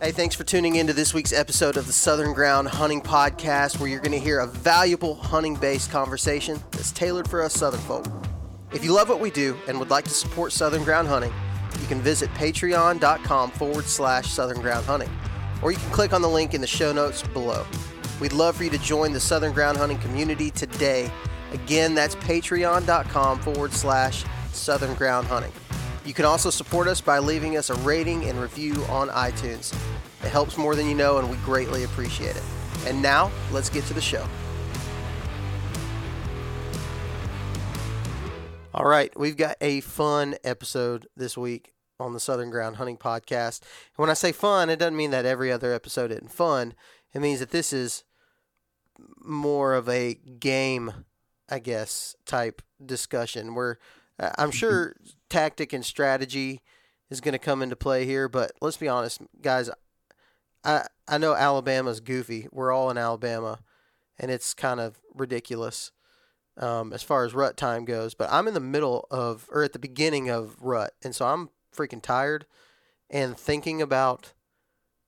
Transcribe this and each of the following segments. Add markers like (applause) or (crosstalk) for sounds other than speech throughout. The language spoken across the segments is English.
Hey, thanks for tuning in to this week's episode of the Southern Ground Hunting Podcast, where you're going to hear a valuable hunting based conversation that's tailored for us Southern folk. If you love what we do and would like to support Southern Ground Hunting, you can visit patreon.com forward slash Southern Ground Hunting, or you can click on the link in the show notes below. We'd love for you to join the Southern Ground Hunting community today. Again, that's patreon.com forward slash Southern Ground Hunting. You can also support us by leaving us a rating and review on iTunes. It helps more than you know, and we greatly appreciate it. And now, let's get to the show. All right, we've got a fun episode this week on the Southern Ground Hunting Podcast. And when I say fun, it doesn't mean that every other episode isn't fun. It means that this is more of a game, I guess, type discussion where uh, I'm sure tactic and strategy is going to come into play here, but let's be honest, guys. I I know Alabama's goofy. We're all in Alabama, and it's kind of ridiculous um, as far as rut time goes. But I'm in the middle of, or at the beginning of rut, and so I'm freaking tired. And thinking about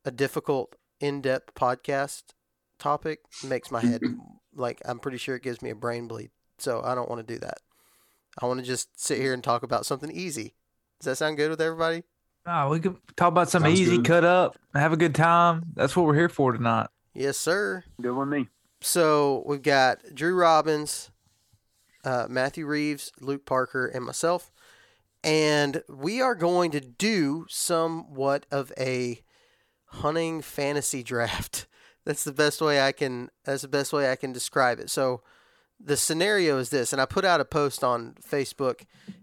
a difficult, in-depth podcast topic makes my head (laughs) like I'm pretty sure it gives me a brain bleed. So I don't want to do that. I want to just sit here and talk about something easy. Does that sound good with everybody? Oh, we could talk about something Sounds easy, good. cut up, have a good time. That's what we're here for tonight. Yes, sir. Good with me. So we've got Drew Robbins, uh, Matthew Reeves, Luke Parker, and myself. And we are going to do somewhat of a hunting fantasy (laughs) draft. That's the best way I can that's the best way I can describe it. So the scenario is this, and I put out a post on Facebook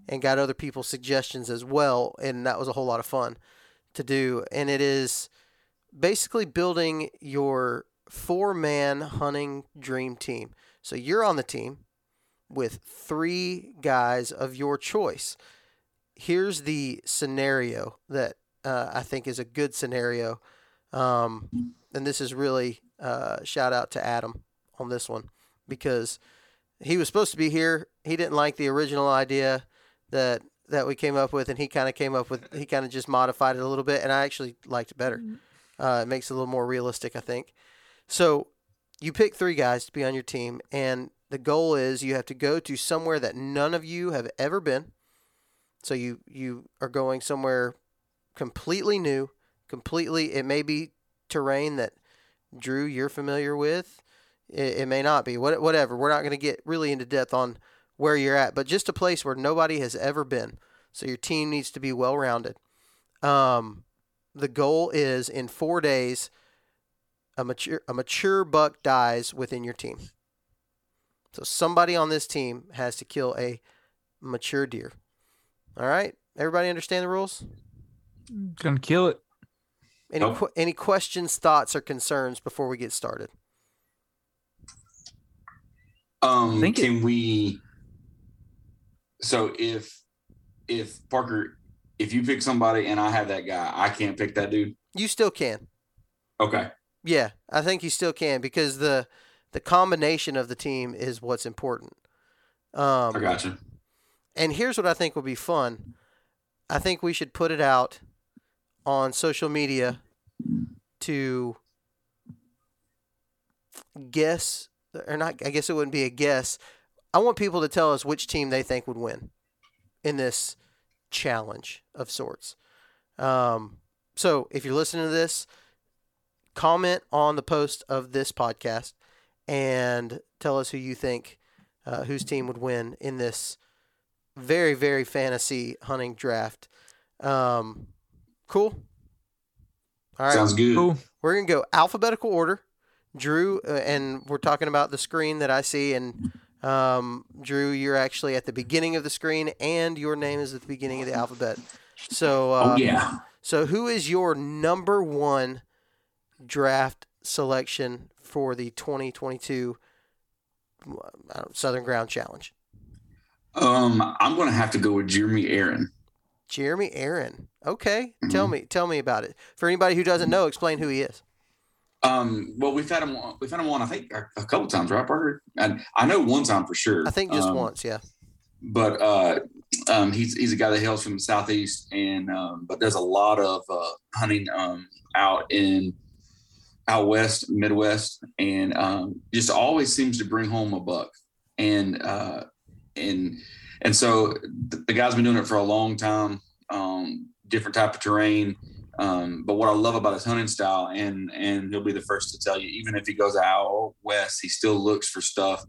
and got other people's suggestions as well, and that was a whole lot of fun to do. And it is basically building your four man hunting dream team. So you're on the team with three guys of your choice. Here's the scenario that uh, I think is a good scenario. Um, and this is really uh, shout out to Adam on this one because he was supposed to be here. He didn't like the original idea that that we came up with, and he kind of came up with he kind of just modified it a little bit, and I actually liked it better. Uh, it makes it a little more realistic, I think. So you pick three guys to be on your team, and the goal is you have to go to somewhere that none of you have ever been. So you you are going somewhere completely new, completely. It may be terrain that Drew you're familiar with. It, it may not be. What whatever. We're not going to get really into depth on where you're at, but just a place where nobody has ever been. So your team needs to be well rounded. Um, the goal is in four days, a mature a mature buck dies within your team. So somebody on this team has to kill a mature deer. All right, everybody understand the rules? Gonna kill it. Any Nope. que- any questions, thoughts, or concerns before we get started? Um, Think it- can we? So if if Parker, if you pick somebody and I have that guy, I can't pick that dude. You still can. Okay. Yeah, I think you still can because the the combination of the team is what's important. Um, I got you. and here's what I think would be fun. I think we should put it out on social media to guess, or not, I guess it wouldn't be a guess. I want people to tell us which team they think would win in this challenge of sorts. Um, so if you're listening to this, comment on the post of this podcast and tell us who you think, uh, whose team would win in this very very fantasy hunting draft. Um, cool. All right, Sounds good. Cool. we're gonna go alphabetical order. Drew, uh, and we're talking about the screen that I see, and um, Drew, you're actually at the beginning of the screen, and your name is at the beginning of the alphabet. So, uh, oh yeah. so who is your number one draft selection for the 2022 uh, I don't know, Southern Ground Challenge? Um, I'm gonna have to go with Jeremy Aaron. Jeremy Aaron. Okay, tell Mhm. me, tell me about it. For anybody who doesn't know, explain who he is. Um, well, we've had him. We've had him on. I think a, a couple times, right, Parker? And I know one time for sure. I think just Um, once, yeah. But uh, um, he's he's a guy that hails from the southeast, and um, but does a lot of uh, hunting um, out in out west, Midwest, and um, just always seems to bring home a buck. And uh, and and so the, the guy's been doing it for a long time. Um, different type of terrain. Um, but what I love about his hunting style, and and he'll be the first to tell you, even if he goes out west, he still looks for stuff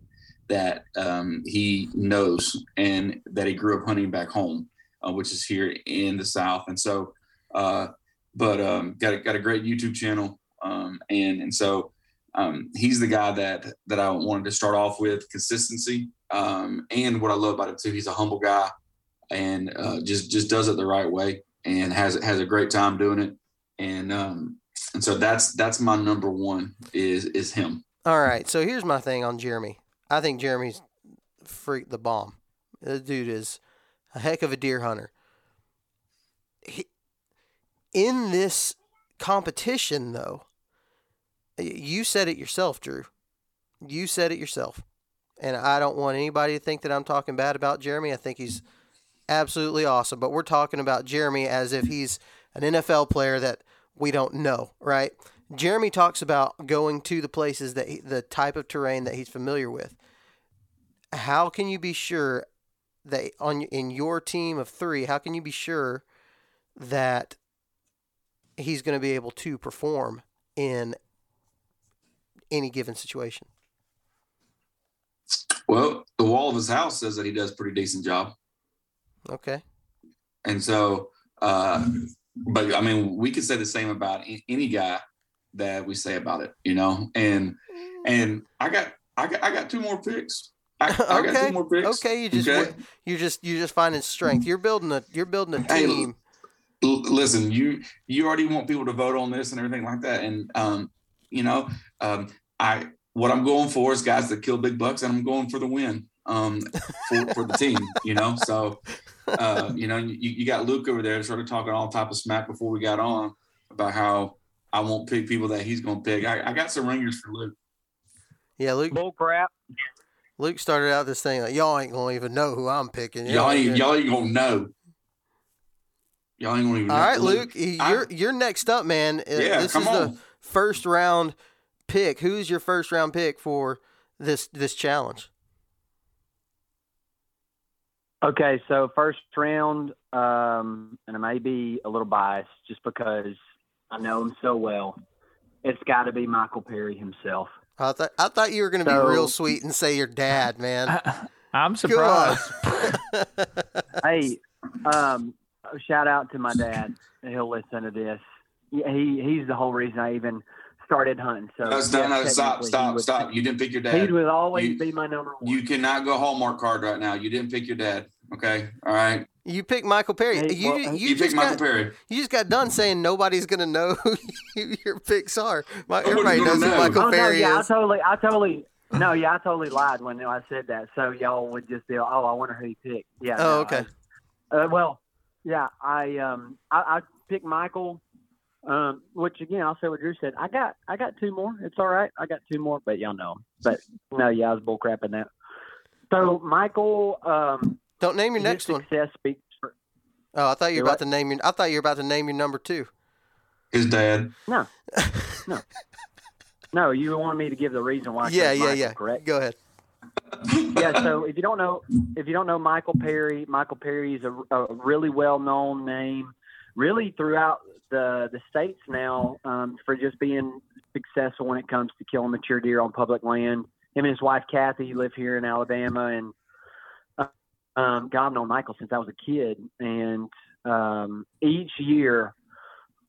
that um, he knows and that he grew up hunting back home, uh, which is here in the South. And so, uh, but um, got a, got a great YouTube channel, um, and and so um, he's the guy that that I wanted to start off with consistency. Um, and what I love about him too, he's a humble guy, and uh, just just does it the right way, and has has a great time doing it. And um, and so that's that's my number one is is him. All right, so here's my thing on Jeremy. I think Jeremy's freak the bomb. The dude is a heck of a deer hunter. He, in this competition, though, you said it yourself, Drew. You said it yourself. And I don't want anybody to think that I'm talking bad about Jeremy. I think he's absolutely awesome. But we're talking about Jeremy as if he's an NFL player that we don't know, right? Jeremy talks about going to the places that he, the type of terrain that he's familiar with. How can you be sure that on in your team of 3, how can you be sure that he's going to be able to perform in any given situation? Well, the wall of his house says that he does pretty decent job. Okay. And so, uh, but I mean, we could say the same about any guy that we say about it, you know. And and I got I got I got two more picks. I, I got Okay, two more picks. Okay, you just Okay. you're just you're just finding strength. You're building a you're building a Hey, team. L- listen, you you already want people to vote on this and everything like that, and um, you know, um, I what I'm going for is guys that kill big bucks, and I'm going for the win, um, for, for the team, you know. So, uh, you know, you, you got Luke over there sort of talking all type of smack before we got on about how I won't pick people that he's going to pick. I, I got some ringers for Luke. Yeah, Luke Bull crap. Luke started out this thing like y'all ain't gonna even know who I'm picking. Y'all ain't, ain't- y'all ain't gonna know. Y'all ain't gonna even. All know. right, Luke, you're you're next up, man. Uh, Yeah, this come is on. the first round pick. Who's your first round pick for this this challenge? Okay, so first round, um, and I may be a little biased just because I know him so well. It's got to be Michael Perry himself. I thought I thought you were gonna be real sweet and say your dad, man. I, (laughs) I'm surprised. (laughs) hey, um, shout out to my dad. He'll listen to this. He he's the whole reason I even started hunting. So No, stop, yes, no, stop, technically stop, would- stop. You didn't pick your dad. He would always You- be my number one. You cannot go Hallmark card right now. You didn't pick your dad. Okay. All right. You picked Michael Perry. Hey, you well, you, you You, just picked Michael got Perry. you just got done saying nobody's gonna know (laughs) who your picks are. My, everybody gonna knows who know. Michael oh no, Perry yeah, I totally, I totally, no, yeah, I totally lied when I said that. So y'all would just be, oh, I wonder who he picked. Yeah. Oh, no, okay. I- uh, well, yeah, I um, I, I picked Michael. Um, which again, I'll say what Drew said. I got, I got two more. It's all right. I got two more, but y'all know. But (laughs) no, yeah, I was bullcrapping that. So Michael, um, Don't name your his next one. success speaks for Oh, I thought you were Do about to name your. I thought you were about to name your number two. His dad. no, (laughs) no, no. You want me to give the reason why? Yeah, chose yeah, Michael, yeah. Correct. Go ahead. yeah, so if you don't know, if you don't know Michael Perry, Michael Perry is a, a really well-known name, really throughout the the states now um, for just being successful when it comes to killing mature deer on public land. Him and his wife Kathy live here in Alabama, and uh, um, God, I've known Michael since I was a kid, and um, each year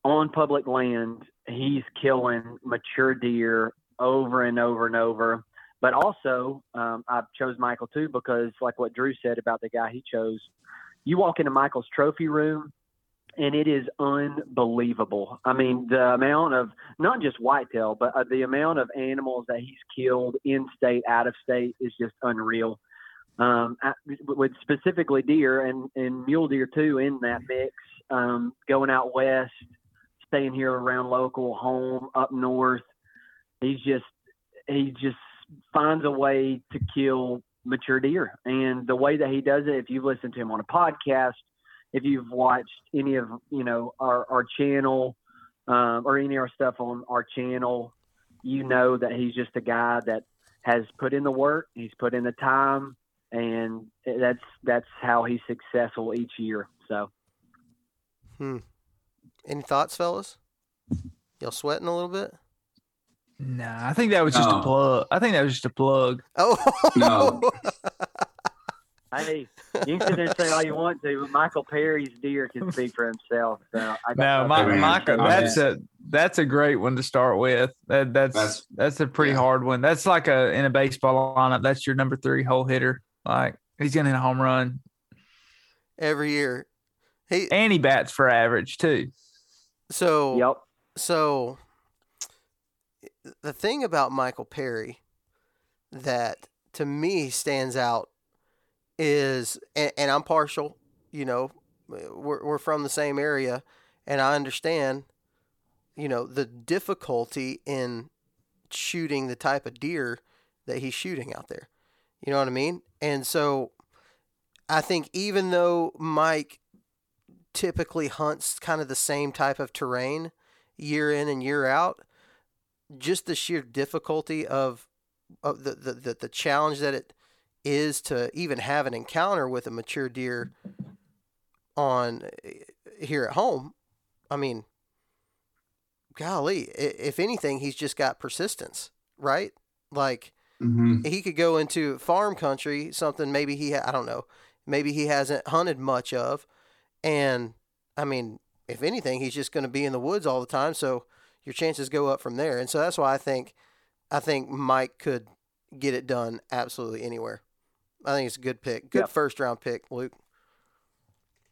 on public land, he's killing mature deer over and over and over but also um, I chose Michael too because, like what Drew said about the guy he chose, you walk into Michael's trophy room, and it is unbelievable. I mean, the amount of not just whitetail, but uh, the amount of animals that he's killed in state, out of state, is just unreal. Um, I, with specifically deer and, and mule deer too in that mix. Um, going out west, staying here around local, home up north. He's just he just finds a way to kill mature deer. And the way that he does it, if you've listened to him on a podcast, if you've watched any of you know our our channel um, or any of our stuff on our channel, you know that he's just a guy that has put in the work, he's put in the time, and that's that's how he's successful each year. So hmm. Any thoughts, fellas? Y'all sweating a little bit? Nah, I think that was just No. a plug. I think that was just a plug. Oh No. (laughs) hey, you can sit there and say all you want to, but Michael Perry's deer can speak for himself. So I got No, nothing my, to mean, Micah, I that's a that's a great one to start with. That that's That's- that's, a pretty yeah. hard one. That's like a in a baseball lineup. That's your number three hole hitter. Like he's gonna hit a home run, Every year. He and he bats for average too. so Yep. so the thing about Michael Perry that to me stands out is and, and I'm partial, you know, we're we're from the same area and I understand you know the difficulty in shooting the type of deer that he's shooting out there. You know what I mean? And so I think even though Mike typically hunts kind of the same type of terrain year in and year out, just the sheer difficulty of, of the, the, the, the challenge that it is to even have an encounter with a mature deer on here at home. I mean, golly, if anything, he's just got persistence, right? Like, Mm-hmm. he could go into farm country, something maybe he ha- I don't know, maybe he hasn't hunted much of, and I mean, if anything, he's just going to be in the woods all the time, so your chances go up from there. And so that's why I think I think Mike could get it done absolutely anywhere. I think it's a good pick, good Yep. first round pick, Luke.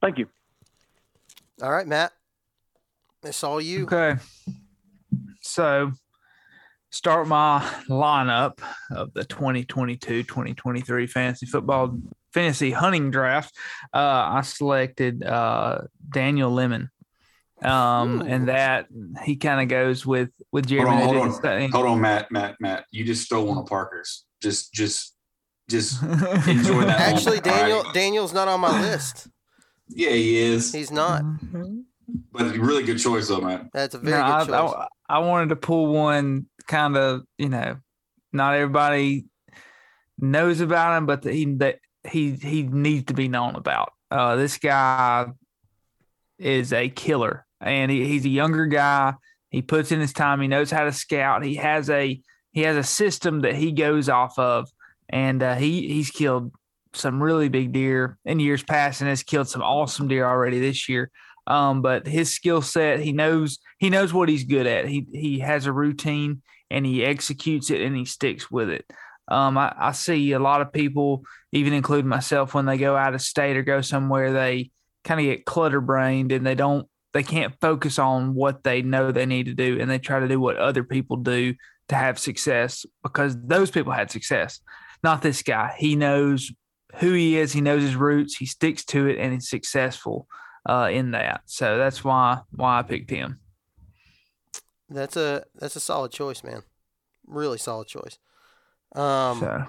Thank you. All right, Matt, it's all you. Okay. So start my lineup of the 2022-2023 fantasy football fantasy hunting draft. Uh, I selected uh, Daniel Lemon. Um, Ooh. and that he kind of goes with with Jeremy. Hold on, hold on, hold on, Matt, Matt, Matt. You just stole one of Parker's. Just, just, just (laughs) enjoy that. Actually, Daniel right. Daniel's not on my (laughs) list. Yeah, he is. He's not. But really good choice though, man. That's a very No, I, good choice. I, I wanted to pull one kind of, you know, not everybody knows about him, but that he that he he needs to be known about. Uh, this guy is a killer, and he, he's a younger guy. He puts in his time. He knows how to scout. He has a he has a system that he goes off of, and uh, he he's killed some really big deer in years past, and has killed some awesome deer already this year. Um, but his skill set, he knows he knows what he's good at. He he has a routine and he executes it and he sticks with it. Um, I, I see a lot of people, even including myself, when they go out of state or go somewhere, they kind of get clutter brained and they don't they can't focus on what they know they need to do and they try to do what other people do to have success because those people had success. Not this guy. He knows who he is, he knows his roots, he sticks to it, and he's successful uh, in that. So that's why why I picked him. That's a that's a solid choice, man. Really solid choice. Um, so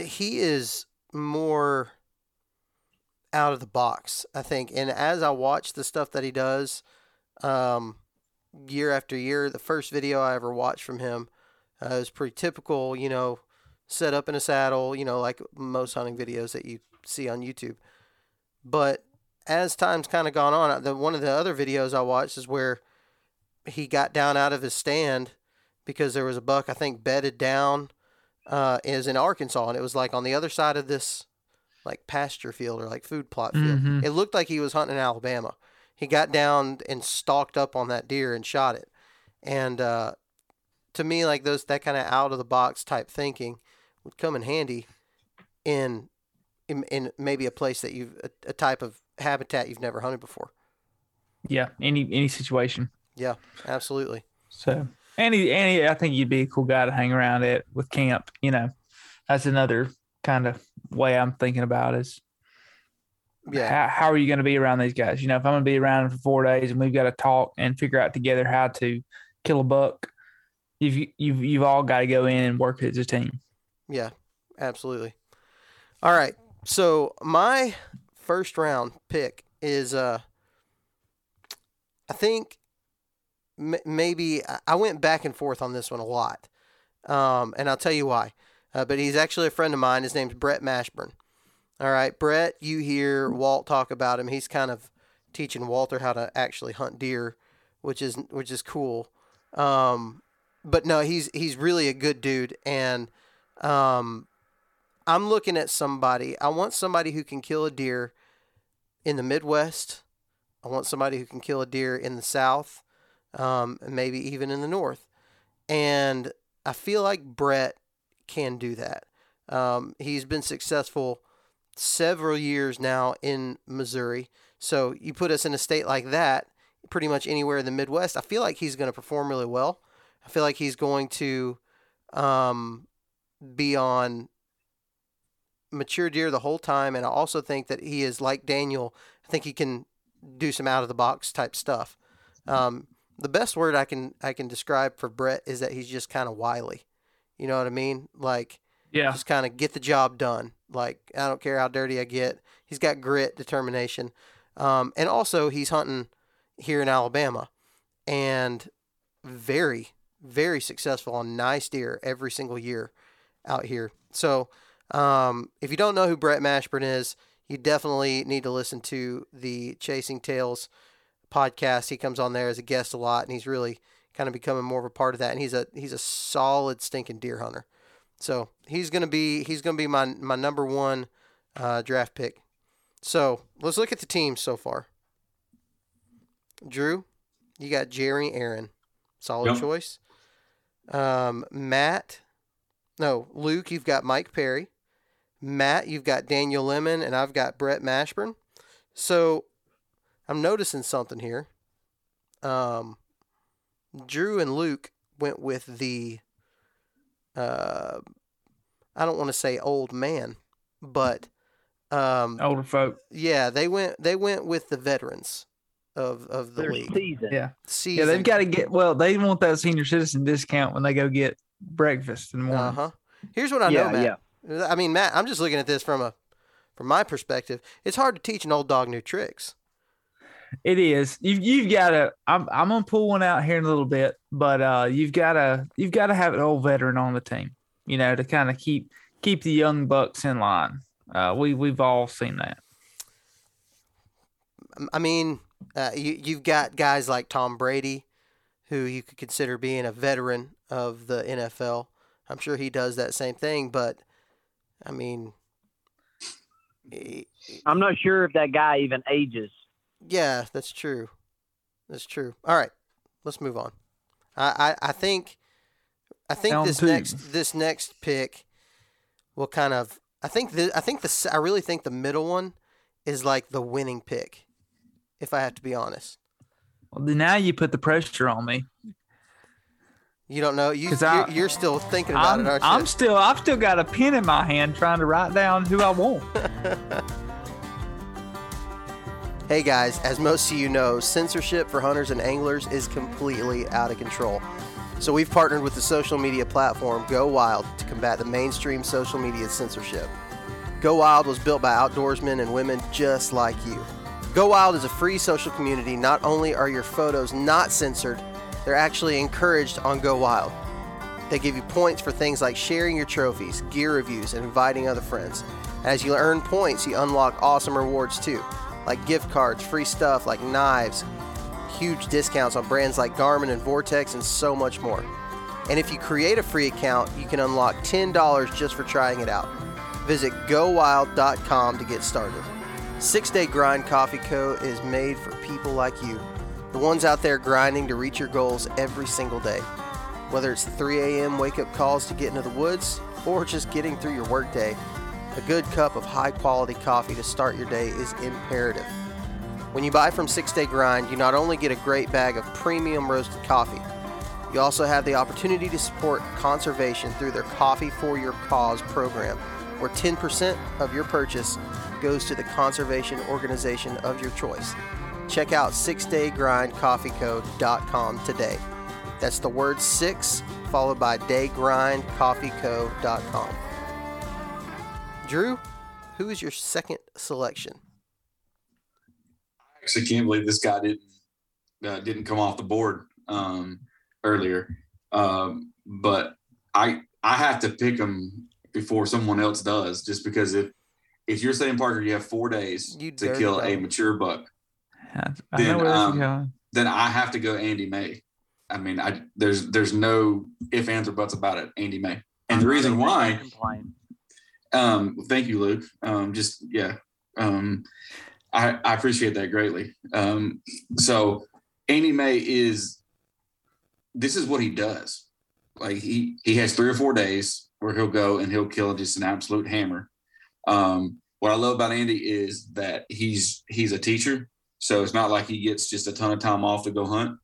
he is more out of the box, I think. And as I watch the stuff that he does, um, year after year, the first video I ever watched from him uh, was pretty typical. You know, set up in a saddle. You know, like most hunting videos that you see on YouTube. But as time's kind of gone on, the one of the other videos I watched is where he got down out of his stand because there was a buck I think bedded down uh, is in Arkansas, and it was like on the other side of this like pasture field or like food plot field. Mhm. It looked like he was hunting in Alabama. He got down and stalked up on that deer and shot it. And uh, to me, like those that kind of out of the box type thinking would come in handy in in, in maybe a place that you've a, a type of habitat you've never hunted before. Yeah, any any situation. Yeah, absolutely. So, and he, and he, I think you'd be a cool guy to hang around at with camp. You know, that's another kind of way I'm thinking about is Yeah, how, how are you going to be around these guys? You know, if I'm going to be around for four days and we've got to talk and figure out together how to kill a buck, you've you've you've all got to go in and work as a team. Yeah, absolutely. All right. So my first round pick is uh I think m- maybe I- went back and forth on this one a lot. Um and I'll tell you why. Uh, but he's actually a friend of mine. His name's Brett Mashburn. All right, Brett, you hear Walt talk about him. He's kind of teaching Walter how to actually hunt deer, which is which is cool. Um but no, he's he's really a good dude and um, I'm looking at somebody. I want somebody who can kill a deer in the Midwest. I want somebody who can kill a deer in the South, um, maybe even in the North. And I feel like Brett can do that. Um, he's been successful several years now in Missouri. So you put us in a state like that, pretty much anywhere in the Midwest, I feel like he's going to perform really well. I feel like he's going to um, be on mature deer the whole time, and I also think that he is like Daniel. I think he can do some out of the box type stuff. Um, the best word I can I can describe for Brett is that he's just kind of wily. You know what I mean? Like Yeah, just kind of get the job done. Like I don't care how dirty I get. He's got grit, determination, um, and also he's hunting here in Alabama, and very very successful on nice deer every single year out here. So um, if you don't know who Brett Mashburn is, you definitely need to listen to the Chasing Tales podcast. He comes on there as a guest a lot, and he's really kind of becoming more of a part of that. And he's a he's a solid stinking deer hunter. So he's gonna be he's gonna be my my number one uh, draft pick. So let's look at the teams so far. Drew, you got Jerry Aaron, solid Yep. choice. Um, Matt, no Luke, you've got Mike Perry. Matt, you've got Daniel Lemon, and I've got Brett Mashburn. So I'm noticing something here. Um, Drew and Luke went with the uh, I don't want to say old man, but um, older folk. yeah, they went they went with the veterans of of the Their league. season. Yeah, Season. yeah. They've got to get. Well, they want that senior citizen discount when they go get breakfast in the morning. Uh huh. Here's what I yeah, know, Matt. I mean, Matt, I'm just looking at this from a from my perspective. It's hard to teach an old dog new tricks. It is. You've you've got to. I'm I'm gonna pull one out here in a little bit, but uh, you've got to you've got to have an old veteran on the team, you know, to kind of keep keep the young bucks in line. Uh, we we've all seen that. I mean, uh, you you've got guys like Tom Brady, who you could consider being a veteran of the NFL. I'm sure he does that same thing, but I mean, I'm not sure if that guy even ages. yeah, that's true. That's true. All right, let's move on. I I, I think I think Down this two. next this next pick will kind of I think the I think the I really think the middle one is like the winning pick. If I have to be honest, Well, now you put the pressure on me. you don't know you 'Cause you're, you're still thinking about I'm, it, aren't you? I'm still I've still got a pen in my hand trying to write down who I want. (laughs) Hey guys, as most of you know, censorship for hunters and anglers is completely out of control. So we've partnered with the social media platform Go Wild to combat the mainstream social media censorship. Go Wild was built by outdoorsmen and women just like you. Go Wild is a free social community. Not only are your photos not censored, they're actually encouraged on Go Wild. They give you points for things like sharing your trophies, gear reviews, and inviting other friends. As you earn points, you unlock awesome rewards too, like gift cards, free stuff like knives, huge discounts on brands like Garmin and Vortex, and so much more. And if you create a free account, you can unlock $10 just for trying it out. Visit gowild.com to get started. Six Day Grind Coffee Co. is made for people like you, the ones out there grinding to reach your goals every single day. Whether it's 3 a.m. wake up calls to get into the woods or just getting through your workday, a good cup of high quality coffee to start your day is imperative. When you buy from Six Day Grind, you not only get a great bag of premium roasted coffee, you also have the opportunity to support conservation through their Coffee for Your Cause program, where 10% of your purchase goes to the conservation organization of your choice. Check out 6daygrindcoffeeco.com today. That's the word 6 followed by daygrindcoffeeco.com. Drew, who is your second selection? I actually can't believe this guy didn't uh, didn't come off the board um, earlier. Um, but I I have to pick him before someone else does, just because if if you're saying Parker, you have four days You to dirty kill a mature buck, I, I Then, know where this um, then I have to go Andy May. I mean, I there's there's no if ands or buts about it. Andy May, and the reason why Um, thank you, Luke. Um, just yeah, um, I, I appreciate that greatly. Um, so Andy May is this is what he does. Like he he has three or four days where he'll go and he'll kill just an absolute hammer. Um, what I love about Andy is that he's he's a teacher, so it's not like he gets just a ton of time off to go hunt.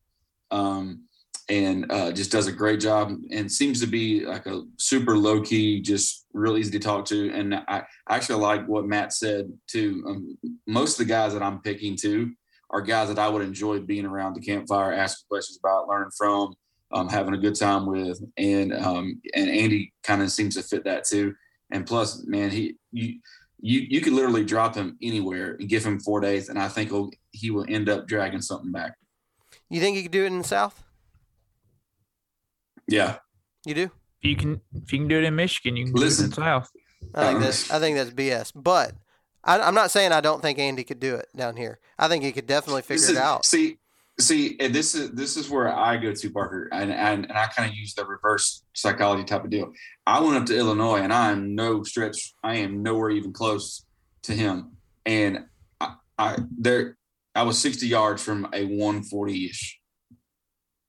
Um, and uh, just does a great job and seems to be like a super low key, just real easy to talk to. And I, actually like what Matt said too. Um, most of the guys that I'm picking too are guys that I would enjoy being around the campfire, asking questions about, learning from, um, having a good time with. And um, and Andy kind of seems to fit that too. And plus, man, he you you you could literally drop him anywhere and give him four days, and I think he'll, he will end up dragging something back. You think you could do it in the South? Yeah, You do? If you can, if you can do it in Michigan, you can do it in the South. I think that's I think that's BS. But I, I'm not saying I don't think Andy could do it down here. I think he could definitely figure this it is, out. See, see, this is this is where I go to Parker, and and, and I kind of use the reverse psychology type of deal. I went up to Illinois, and I am no stretch. I am nowhere even close to him, and I, I there I was 60 yards from a 140 ish,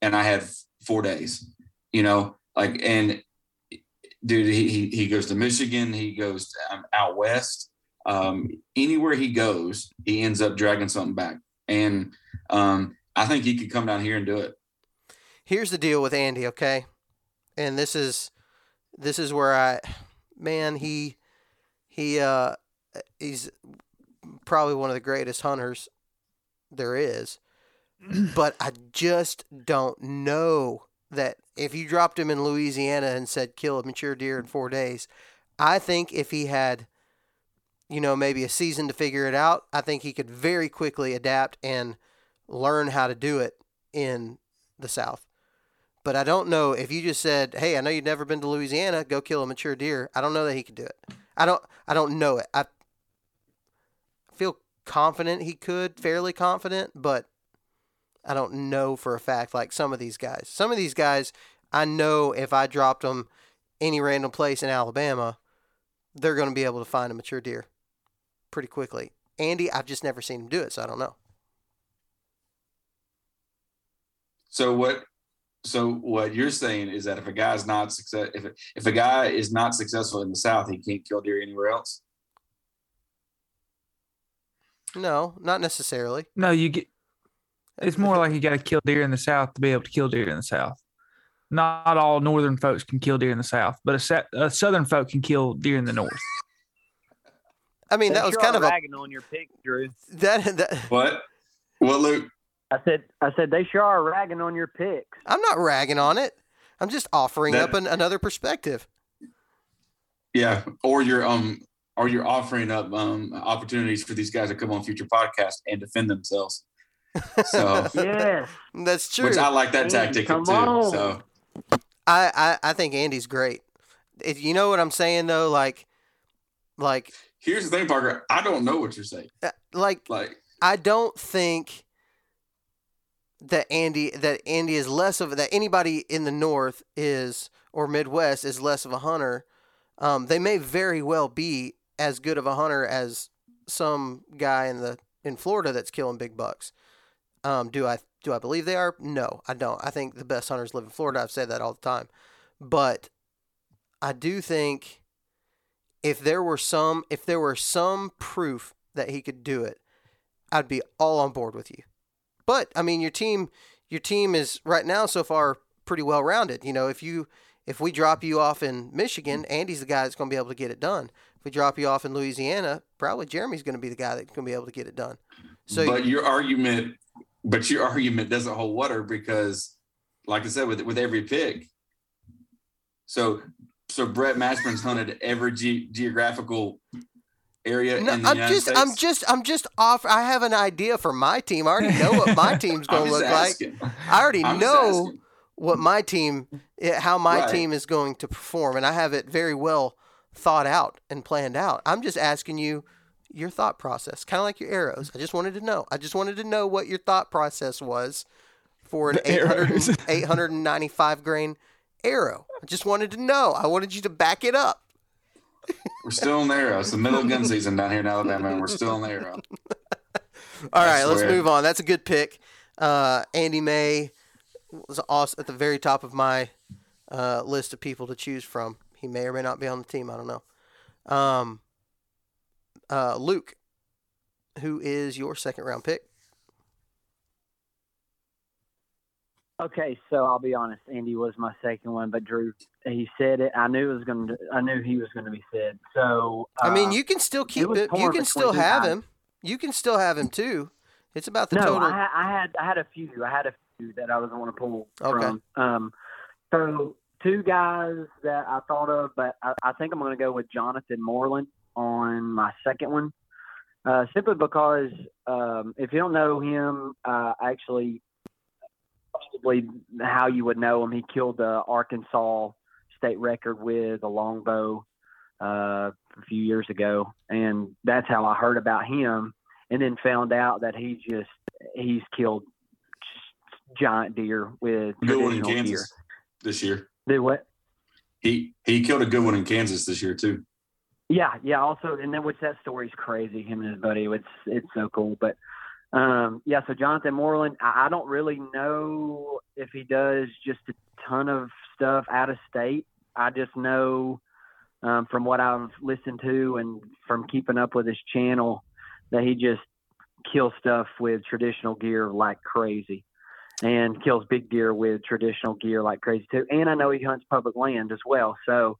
and I had four days. You know, like and dude, he he, he goes to Michigan. He goes um, out west. Um, anywhere he goes, he ends up dragging something back, and um, I think he could come down here and do it. Here's the deal with Andy, okay? And this is this is where I man, he he uh he's probably one of the greatest hunters there is. (clears throat) but I just don't know that if you dropped him in Louisiana and said kill a mature deer in 4 days, I think if he had you know maybe a season to figure it out, I think he could very quickly adapt and learn how to do it in the South. But I don't know if you just said, "Hey, I know you've never been to Louisiana. Go kill a mature deer." I don't know that he could do it. I don't. I don't know it. I feel confident he could, fairly confident, but I don't know for a fact. Like some of these guys, some of these guys, I know if I dropped them any random place in Alabama, they're going to be able to find a mature deer pretty quickly. Andy, I've just never seen him do it, so I don't know. So what? So what you're saying is that if a guy's not success, if if a guy is not successful in the South, he can't kill deer anywhere else. No, not necessarily. No, you get. It's more like you got to kill deer in the South to be able to kill deer in the South. Not all northern folks can kill deer in the South, but a, sa- a southern folk can kill deer in the north. I mean, They that was sure kind of a ragging on your pick, Drew. (laughs) that, that What? What, Luke? I said, I said they sure are ragging on your picks. I'm not ragging on it. I'm just offering That- up an, another perspective. Yeah, or you're um, or you're offering up um opportunities for these guys to come on future podcasts and defend themselves. So, (laughs) Yes. That's true. which I like that Andy, tactic too. on. So, I, I I think Andy's great. If, you know what I'm saying though, like, like, here's the thing, Parker. I don't know what you're saying. uh, like Like, I don't think that Andy that Andy is less of that anybody in the North is or Midwest is less of a hunter. Um, they may very well be as good of a hunter as some guy in the in Florida that's killing big bucks. Um, do I do I believe they are? No, I don't. I think the best hunters live in Florida. I've said that all the time, but I do think if there were some if there were some proof that he could do it, I'd be all on board with you. But I mean, your team, your team is right now so far pretty well rounded. You know, if you if we drop you off in Michigan, Andy's the guy that's going to be able to get it done. If we drop you off in Louisiana, probably Jeremy's going to be the guy that's going to be able to get it done. So but your argument, but your (laughs) argument doesn't hold water because, like I said, with with every pick. So, so Brett Mashburn's hunted every ge- geographical area no, I'm just, States. I'm just, I'm just off. I have an idea for my team. I already know what my (laughs) team's going to look like. I already I'm know what my team, eh, how my Right. team is going to perform, and I have it very well thought out and planned out. I'm just asking you your thought process, kind of like your arrows. I just wanted to know. I just wanted to know what your thought process was for an 800, 895 grain arrow. I just wanted to know. I wanted you to back it up. We're still in the arrow. It's the middle of gun season down here in Alabama, and we're still in the arrow. (laughs) All right, let's move on. That's a good pick. Uh, Andy May was awesome at the very top of my uh, list of people to choose from. He may or may not be on the team. I don't know. Um, uh, Luke, who is your second round pick? Okay, so I'll be honest. Andy was my second one, but Drew, he said it. I knew it was going to. I knew he was going to be said. So I mean, uh, you can still keep it. You can still have him. You can still have him too. It's about the no, total. I, ha- I had I had a few. I had a few that I was going to pull Okay. from. Um, so two guys that I thought of, but I, I think I'm going to go with Jonathan Moreland on my second one. Uh, simply because um, if you don't know him, uh, actually, probably how you would know him, he killed the Arkansas state record with a longbow uh, a few years ago, and that's how I heard about him and then found out that he just he's killed giant deer with Good one in traditional deer. Kansas this year. Did what? He he killed a good one in Kansas this year too. Yeah, yeah. Also, and then which that story's crazy. Him and his buddy. It's it's so cool. But um, yeah. So Jonathan Moreland, I, I don't really know if he does just a ton of stuff out of state. I just know um, from what I've listened to and from keeping up with his channel that he just kills stuff with traditional gear like crazy. And kills big deer with traditional gear like crazy too. And I know he hunts public land as well. So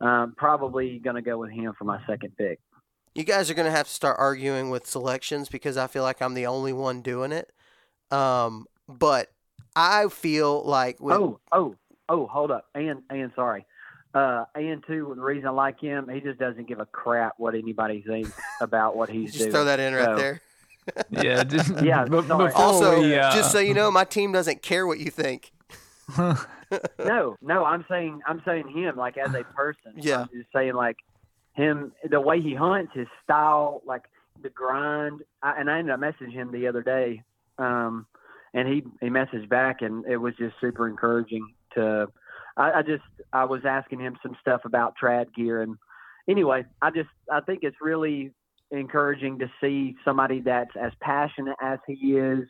um, probably going to go with him for my second pick. You guys are going to have to start arguing with selections because I feel like I'm the only one doing it. Um, but I feel like with, Oh, oh, oh, hold up. And, and sorry. Uh, and two, the reason I like him, he just doesn't give a crap what anybody thinks about what he's (laughs) just doing. throw that in right So, there. (laughs) Yeah, just (laughs) Yeah, But sorry. Also, we, uh, just so you know, my team doesn't care what you think. No, no, I'm saying, I'm saying him like as a person. Yeah. I'm just saying like him, the way he hunts, his style, like the grind. I, and I ended up messaging him the other day. Um, and he, he messaged back and it was just super encouraging to, I, I just, I was asking him some stuff about trad gear. And anyway, I just, I think it's really encouraging to see somebody that's as passionate as he is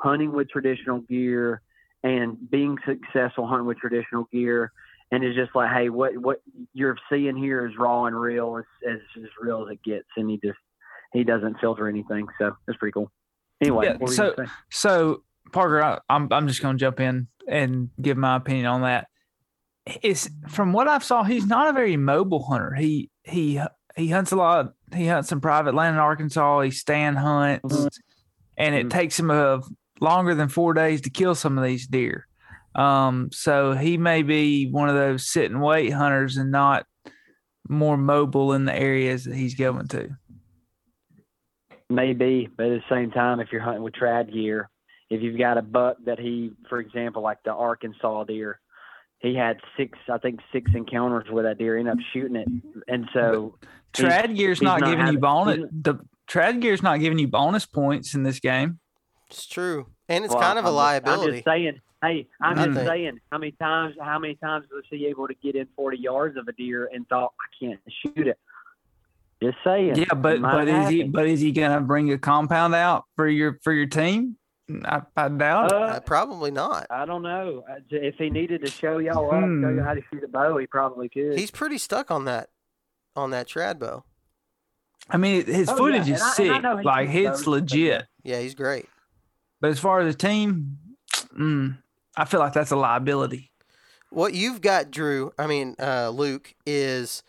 hunting with traditional gear and being successful hunting with traditional gear and it's just like hey what what you're seeing here is raw and real it's, it's as real as it gets and he just he doesn't filter anything so it's pretty cool anyway Yeah, what were you so- So Parker, I, I'm I'm just going to jump in and give my opinion on that. It's from what I've saw, he's not a very mobile hunter. He he he hunts a lot. He hunts some private land in Arkansas. He stand hunts, and it Mhm. takes him a longer than four days to kill some of these deer. Um, so he may be one of those sit and wait hunters and not more mobile in the areas that he's going to. Maybe, but at the same time, if you're hunting with trad gear, if you've got a buck that he, for example, like the Arkansas deer, he had six, I think, six encounters with that deer, ended up shooting it, and so Trad gear's he's not, not giving you bonus. he's- The trad gear's not giving you bonus points in this game. It's true, and it's Well, kind of a I'm just- liability. I'm just saying. Hey, I'm I just think- saying. How many times? How many times was he able to get in 40 yards of a deer and thought I can't shoot it? Just saying. Yeah, but It might but is he but is he gonna bring a compound out for your for your team? I, I doubt it. Uh, Uh, probably not. I don't know. Uh, If he needed to show y'all up, show Hmm. you how to shoot a bow, he probably could. He's pretty stuck on that, on that trad bow. I mean, his Oh, footage and is I- sick. like shoots it's legit. Yeah, he's great. But as far as the team, mm, I feel like that's a liability. What you've got, Drew, I mean, uh, Luke, is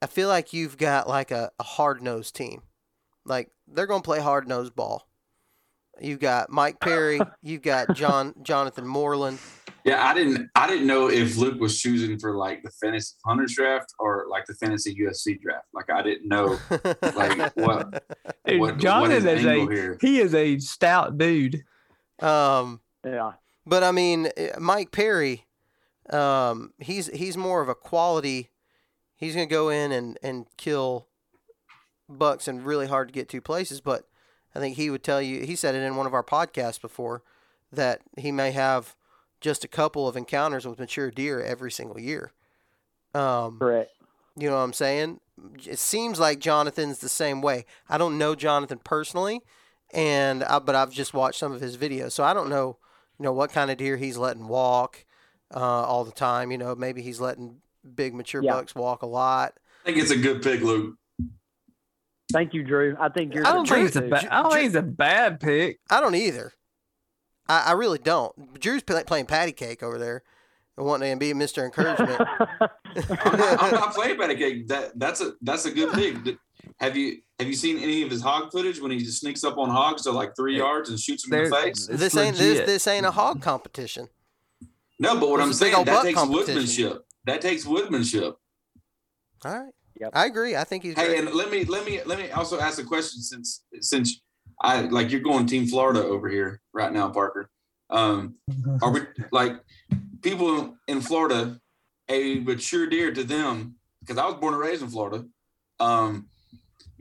I feel like you've got like a, a hard nosed team. Like they're going to play hard nosed ball. You've got Mike Perry. (laughs) you've got John Jonathan Moreland. Yeah, I didn't. I didn't know if Luke was choosing for like the fantasy hunters draft or like the fantasy USC draft. Like I didn't know like (laughs) what Dude, what, Jonathan what his is a here. he is a stout dude. um, yeah. But I mean, uh, Mike Perry, um, he's he's more of a quality. He's going to go in and and kill bucks in really hard to get to places. But I think he would tell you. He said it in one of our podcasts before that he may have just a couple of encounters with mature deer every single year. Um, Correct. you know what I'm saying? It seems like Jonathan's the same way. I don't know Jonathan personally, and I, but I've just watched some of his videos, so I don't know, you know, what kind of deer he's letting walk uh, all the time. You know, maybe he's letting big mature Yeah. bucks walk a lot. I think it's a good pick, Luke. Thank you, Drew. I think you're. I don't think it's a Drew- bad. I don't Drew- think it's a bad pick. I don't either. I, I really don't. Drew's play, playing patty cake over there and wanting to be Mr. Encouragement. I'm (laughs) not, I'm not playing patty cake. That that's a that's a good pick. Did- Have you have you seen any of his hog footage when he just sneaks up on hogs to like three yards and shoots them in the face? This ain't this, this ain't a hog competition. No, but what It's I'm a big saying that takes competition. woodmanship. That takes woodmanship. All right. Yep. I agree. I think he's Hey, great. and let me let me let me also ask a question since since I like you're going Team Florida over here right now, Parker. Um, are we (laughs) like people in Florida a mature deer to them? Because I was born and raised in Florida. Um,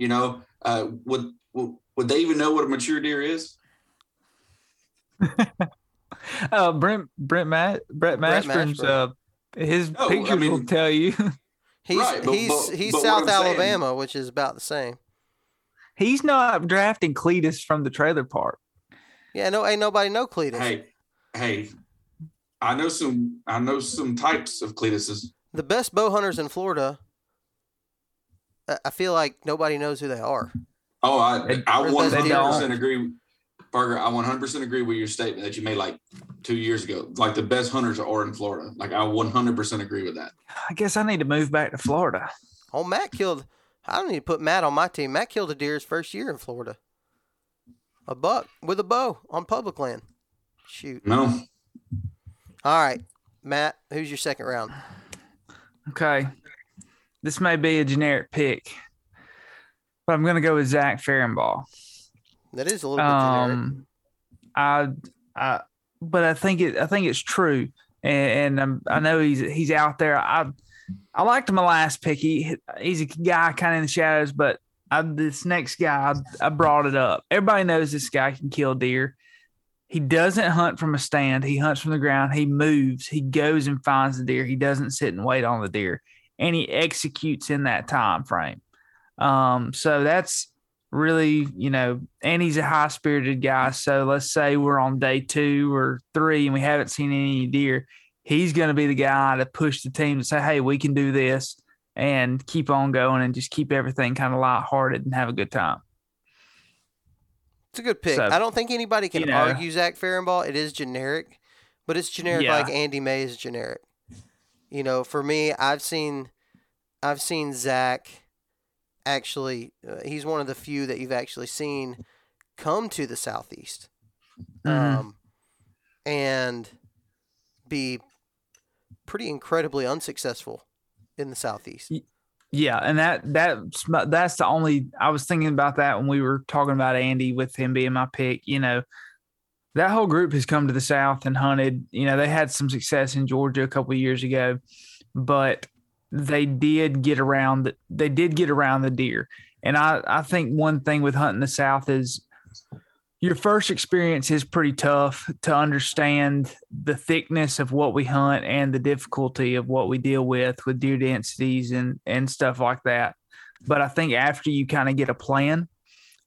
you know, uh, would would would they even know what a mature deer is? (laughs) Uh, Brent Brent Matt Brett Brett Mashburn's uh his No, I pictures will tell you. (laughs) He's Right, but- he's but- he's but South I'm saying- Alabama, which is about the same. He's not drafting Cletus from the trailer park. Yeah, no, ain't nobody know Cletus. Hey, hey, I know some I know some types of Cletuses. The best bow hunters in Florida. I- I feel like nobody knows who they are. Oh, I I they 100 don't. percent agree, Parker. I 100 percent agree with your statement that you made like two years ago. Like the best hunters are in Florida. Like I 100 percent agree with that. I guess I need to move back to Florida. Oh, Matt killed. I don't need to put Matt on my team. Matt killed a deer his first year in Florida. A buck with a bow on public land. Shoot. No, All right, Matt. Who's your second round? Okay. This may be a generic pick, but I'm gonna go with Zach Farrenball. That is a little bit generic. Um, I, I, but I think it. I think it's true, and, and I know he's he's out there. I, I liked my last pick. He he's a guy kind of in the shadows, but I, this next guy, I, I brought it up. Everybody knows this guy can kill deer. He doesn't hunt from a stand. He hunts from the ground. He moves. He goes and finds the deer. He doesn't sit and wait on the deer, and he executes in that time frame. Um, so that's really, you know, and he's a high spirited guy. So let's say we're on day two or three and we haven't seen any deer. He's going to be the guy to push the team to say, hey, we can do this and keep on going and just keep everything kind of lighthearted and have a good time. It's a good pick. So, I don't think anybody can you know. argue Zach Farrenball. It is generic, but it's generic Yeah. like Andy May is generic. You know, for me, I've seen, I've seen Zach. Actually, uh, he's one of the few that you've actually seen come to the southeast, Mhm. um, and be pretty incredibly unsuccessful in the southeast. Yeah, and that that's that's the only I was thinking about that when we were talking about Andy with him being my pick. You know, that whole group has come to the South and hunted. You know, they had some success in Georgia a couple of years ago, but they did get around. They did get around the deer, and I I think one thing with hunting the South is your first experience is pretty tough to understand the thickness of what we hunt and the difficulty of what we deal with with deer densities and and stuff like that. But I think after you kind of get a plan,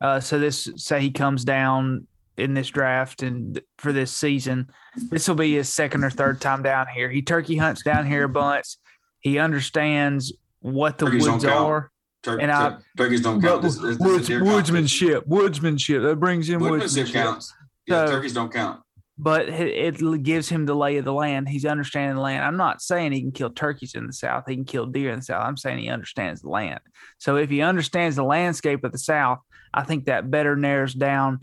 uh, so this say he comes down in this draft and for this season, this will be his second or third time down here. He turkey hunts down here a bunch. He understands what the Turkeys don't woods count. are. Tur- And I- turkeys don't count. This, this, this Woods, deer woodsmanship, woodsmanship. That brings in. Woodsmanship woodsmanship. counts. Yeah, So- turkeys don't count. but it, it gives him the lay of the land. He's understanding the land. I'm not saying he can kill turkeys in the South. He can kill deer in the South. I'm saying he understands the land. So if he understands the landscape of the South, I think that better narrows down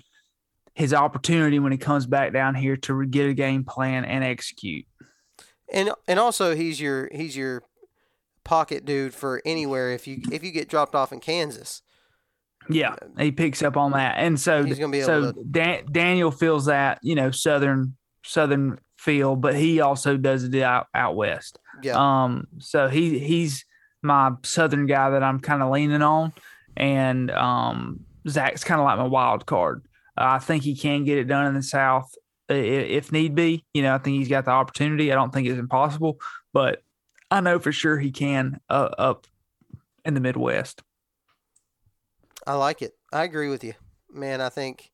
his opportunity when he comes back down here to get a game plan and execute. And and also he's your he's your pocket dude for anywhere if you if you get dropped off in Kansas. Yeah, he picks up on that, and so He's gonna be so to- Dan, Daniel feels that you know southern southern feel, but he also does it out out west. Yeah. Um, so he he's my southern guy that I'm kind of leaning on, and um, Zach's kind of like my wild card. I think he can get it done in the South if need be. You know, I think he's got the opportunity. I don't think it's impossible, but I know for sure he can uh, up in the Midwest. I like it. I agree with you, man. I think,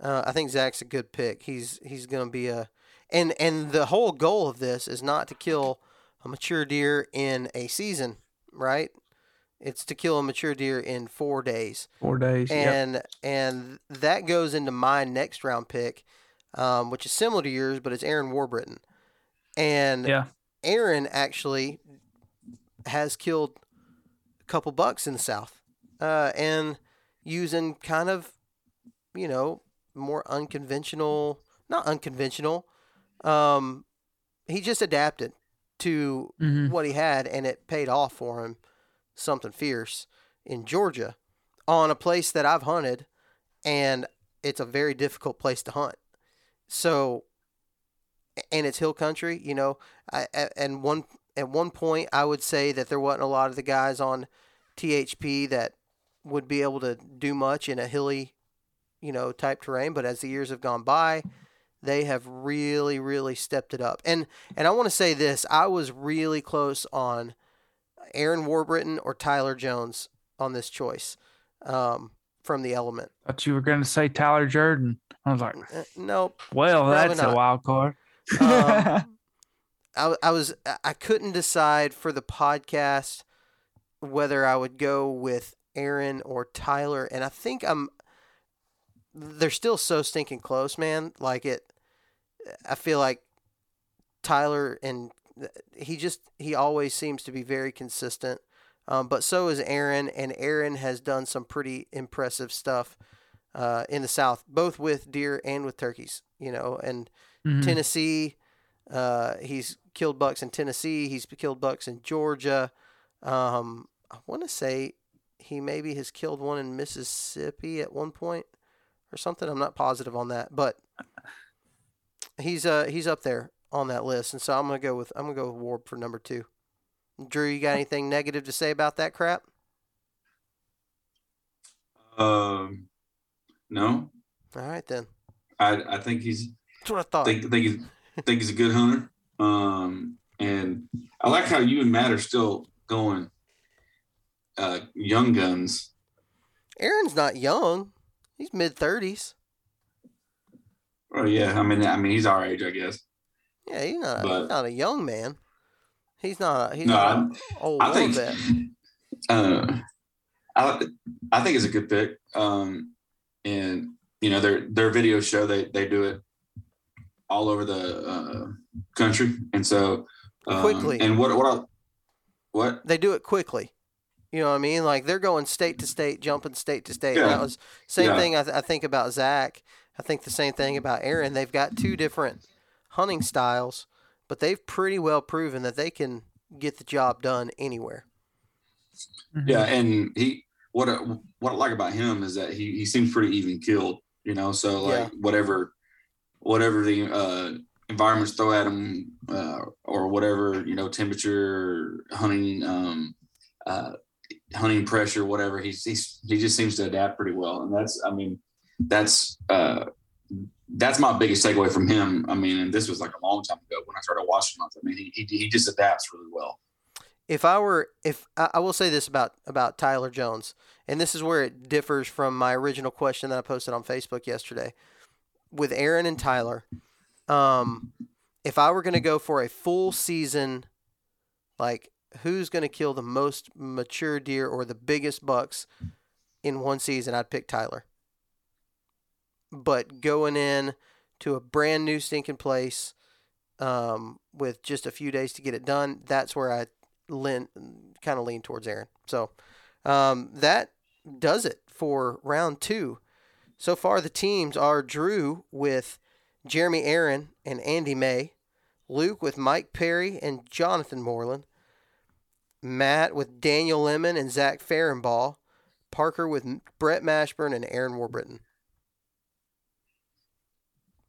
uh, I think Zach's a good pick. He's he's going to be a, and and the whole goal of this is not to kill a mature deer in a season, right? It's to kill a mature deer in four days, Four days. Yep. and and that goes into my next round pick, um, which is similar to yours, but it's Aaron Warburton, and Yeah. Aaron actually has killed a couple bucks in the South, uh, and using kind of, you know, more unconventional, not unconventional. Um, he just adapted to Mhm. what he had, and it paid off for him. Something fierce in Georgia, on a place that I've hunted, and it's a very difficult place to hunt. So, and it's hill country, you know. I and one at one point I would say that there wasn't a lot of the guys on THP that would be able to do much in a hilly, you know, type terrain. But as the years have gone by, they have really, really stepped it up. And and I want to say this: I was really close on Aaron Warburton or Tyler Jones on this choice um, from the Element. Thought you were going to say Tyler Jordan. I was like, nope. well, that's not. a wild card. Um, (laughs) I, I was I couldn't decide for the podcast whether I would go with Aaron or Tyler, and I think I'm. They're still so stinking close, man. Like it, I feel like Tyler and he just he always seems to be very consistent. Um, but so is Aaron, and Aaron has done some pretty impressive stuff uh, in the South, both with deer and with turkeys. You know, and Mhm. Tennessee. Uh, he's killed bucks in Tennessee. He's killed bucks in Georgia. Um, I want to say he maybe has killed one in Mississippi at one point or something. I'm not positive on that, but (laughs) he's uh he's up there on that list, and so I'm gonna go with I'm gonna go with Warb for number two. Drew, you got anything negative to say about that crap? Um, no, All right then. I I think he's That's what I thought. think think he's think he's a good hunter. Um, and I like how you and Matt are still going uh, young guns. Aaron's not young. He's mid thirties. Oh yeah, I mean I mean he's our age, I guess. Yeah, he's not, But- he's not a young man. He's not. He's No, not old I think uh, (laughs) I I think it's a good pick. Um, and you know their their videos show they they do it all over the uh, country, and so um, Quickly. And what what I, what They do it quickly. You know what I mean? Like they're going state to state, jumping state to state. Yeah. That was same Yeah. thing. I, th- I think about Zach. I think the same thing about Aaron. They've got two different hunting styles, but they've pretty well proven that they can get the job done anywhere. Mhm. Yeah, and he what I, what I like about him is that he he seems pretty even killed, you know. So like Yeah. whatever whatever the uh, environments throw at him uh, or whatever you know temperature, hunting um, uh, hunting pressure, whatever he's he's he just seems to adapt pretty well, and that's I mean that's uh, that's my biggest takeaway from him. I mean, and this was like a long time ago when I started watching him. I mean, he he, he just adapts really well. if I were if I, will say this about about Tyler Jones, and this is where it differs from my original question that I posted on Facebook yesterday with Aaron and Tyler. Um, if I were going to go for a full season, like who's going to kill the most mature deer or the biggest bucks in one season, I'd pick Tyler. But going in to a brand new stinking place um, with just a few days to get it done, that's where I lean, kind of lean towards Aaron. So um, that does it for round two. So far, the teams are Drew with Jeremy Aaron and Andy May, Luke with Mike Perry and Jonathan Moreland, Matt with Daniel Lemon and Zach Farrenball, Parker with Brett Mashburn and Aaron Warburton.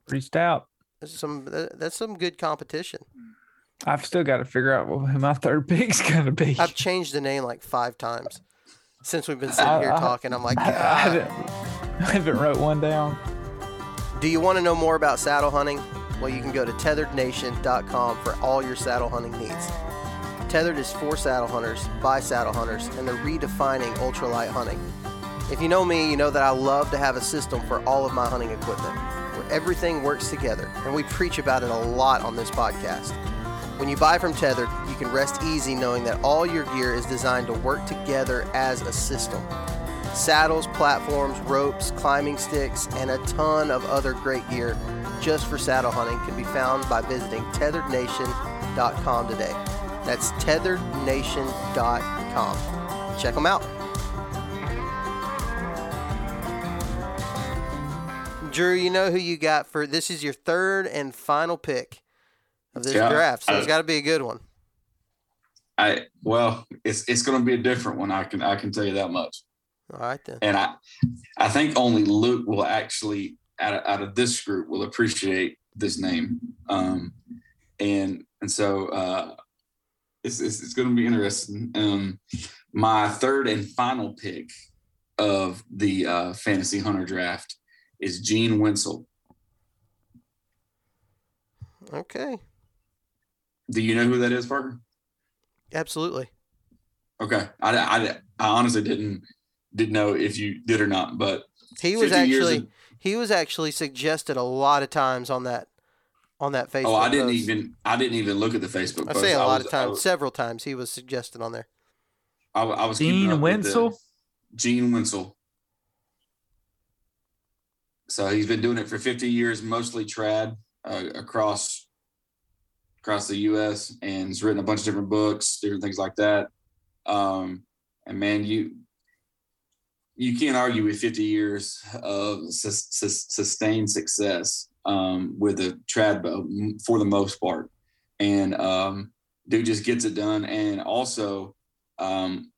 Pretty stout. That's some that's some good competition. I've still got to figure out who my third (laughs) pick's gonna be. I've changed the name like five times since we've been sitting here I- talking. I'm like, I, I, haven't, I haven't wrote one down. Do you want to know more about saddle hunting? Well, you can go to tetherednation.com for all your saddle hunting needs. Tethered is for saddle hunters, by saddle hunters, and they're redefining ultralight hunting. If you know me, you know that I love to have a system for all of my hunting equipment where everything works together, and we preach about it a lot on this podcast. When you buy from Tethered, you can rest easy knowing that all your gear is designed to work together as a system. Saddles, platforms, ropes, climbing sticks, and a ton of other great gear just for saddle hunting can be found by visiting tetherednation.com today. That's tetherednation.com. Check them out. Drew, you know who you got for this is your third and final pick of this Yeah, draft, so it's got to be a good one. I well, it's it's going to be a different one. I can I can tell you that much. All right then. And I I think only Luke will actually out of, out of this group will appreciate this name. Um, and and so uh, it's it's, it's going to be interesting. Um, my third and final pick of the uh, fantasy hunter draft is Gene Wensel. Okay. Do you know who that is, Parker? Absolutely. Okay, I, I, I honestly didn't didn't know if you did or not, but He was actually of- he was actually suggested a lot of times on that on that Facebook. oh, I didn't post. even I didn't even look at the Facebook. I post. say a lot was- of times, was, several times he was suggested on there. I, was- I was keeping Dean up with the- Wensel? Gene Wensel. So he's been doing it for 50 years, mostly trad uh, across across the U.S. and he's written a bunch of different books, different things like that. Um, and man, you you can't argue with 50 years of sus- sus- sustained success um, with a trad bow for the most part. And um, dude just gets it done. And also, um,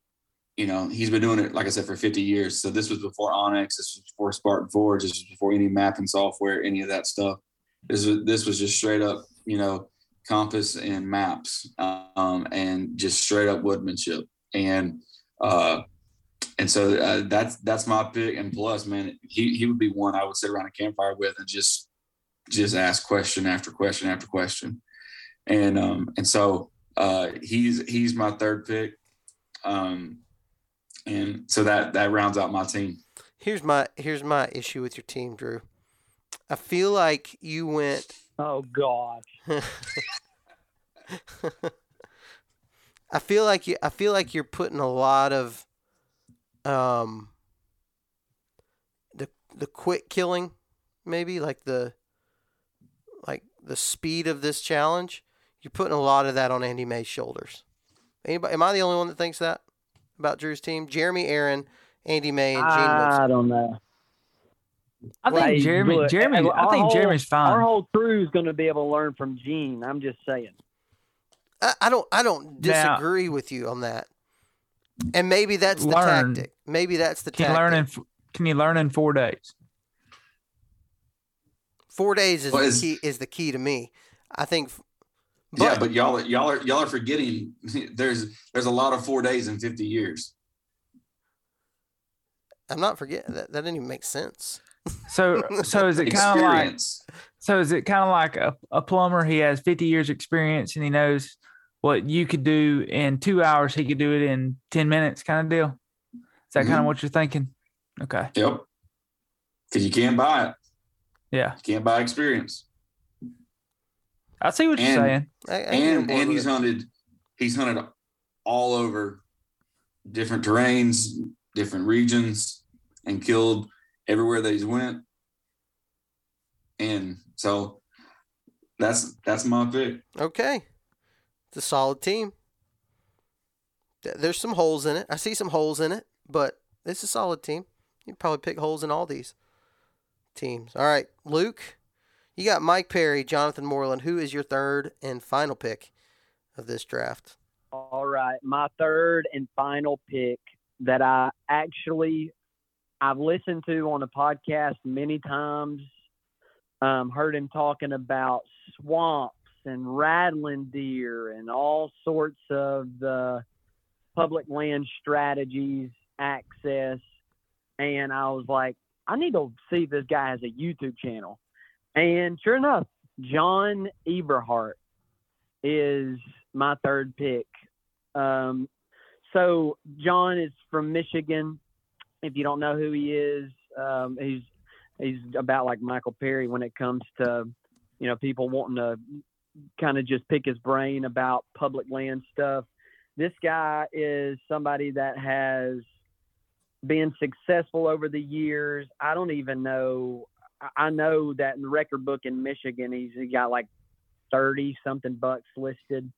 you know, he's been doing it, like I said, for 50 years. So this was before onX, this was before Spartan Forge, this was before any mapping software, any of that stuff. This was this was just straight up, you know, compass and maps, um, and just straight up woodmanship. And uh, and so uh, that's that's my pick. And plus, man, he he would be one I would sit around a campfire with and just just ask question after question after question. And um and so uh, he's he's my third pick. Um, and so that that rounds out my team. Here's my here's my issue with your team, Drew. I feel like you went Oh gosh. (laughs) I feel like you I feel like you're putting a lot of um the the quick killing maybe like the like the speed of this challenge. You're putting a lot of that on Andy May's shoulders. Anybody am I the only one that thinks that about Drew's team? Jeremy Aaron, Andy May, and Gene Wilson. I don't know. I think Hey, Jeremy. look, Jeremy. hey, I think whole- Jeremy's Our fine. whole crew is going to be able to learn from Gene. I'm just saying. I, I don't I don't Now- disagree with you on that. And maybe that's the Learn. tactic. Maybe that's the Can you tactic. learn in? f- Can you learn in four days? Four days is Well, the is- key. Is the key to me. I think. f- yeah, but y'all are y'all are y'all are forgetting (laughs) there's there's a lot of four days in 50 years. I'm not forgetting that. That didn't even make sense. So, (laughs) so is it kind of like? So is it kind of like a, a plumber? He has 50 years experience and he knows what you could do in two hours. He could do it in 10 minutes kind of deal. Is that kind of mm-hmm. what you're thinking? Okay. Yep. Because you can't buy it. Yeah. You can't buy experience. I see what you're And- saying. I, I can get on and and he's it. hunted he's hunted all over different terrains different regions and killed everywhere that he's went and so that's that's my pick Okay. It's a solid team. There's some holes in it. I see some holes in it, but it's a solid team. You'd probably pick holes in all these teams. All right, Luke, you got Mike Perry, Jonathan Moreland. Who is your third and final pick of this draft? All right, my third and final pick that I actually I've listened to on a podcast many times. Um, heard him talking about swamps and rattling deer and all sorts of the public land strategies, access, and I was like, I need to see if this guy has a YouTube channel. And sure enough, John Eberhart is my third pick. Um, so John is from Michigan. If you don't know who he is, um, he's he's about like Michael Perry when it comes to you know people wanting to kind of just pick his brain about public land stuff. This guy is somebody that has been successful over the years. I don't even know. I- I know that in the record book in Michigan, he's he got like thirty something bucks listed.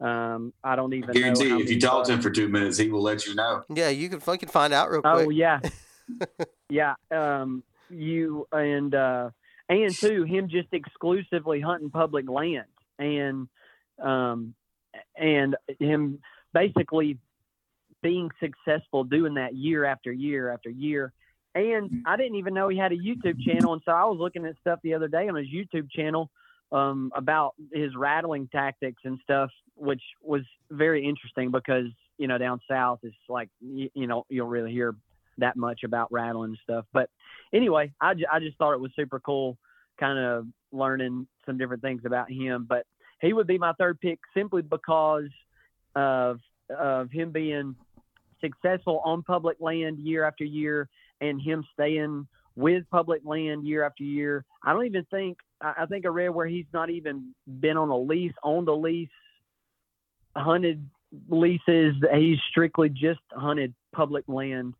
Um, I don't even guarantee know. if you talk to him for two minutes he will let you know Yeah, you can fucking find out real quick. Oh yeah, (laughs) yeah. Um, you and uh, and too him just exclusively hunting public land and um, and him basically being successful doing that year after year after year. And I didn't even know he had a YouTube channel, and so I was looking at stuff the other day on his YouTube channel um, about his rattling tactics and stuff, which was very interesting because you know down south it's like you, you know you'll really hear that much about rattling and stuff. But anyway, I, I just thought it was super cool, kind of learning some different things about him. But he would be my third pick simply because of of him being successful on public land year after year and him staying with public land year after year. I don't even think I think I read where he's not even been on a lease, owned a lease, hunted leases. He's strictly just hunted public land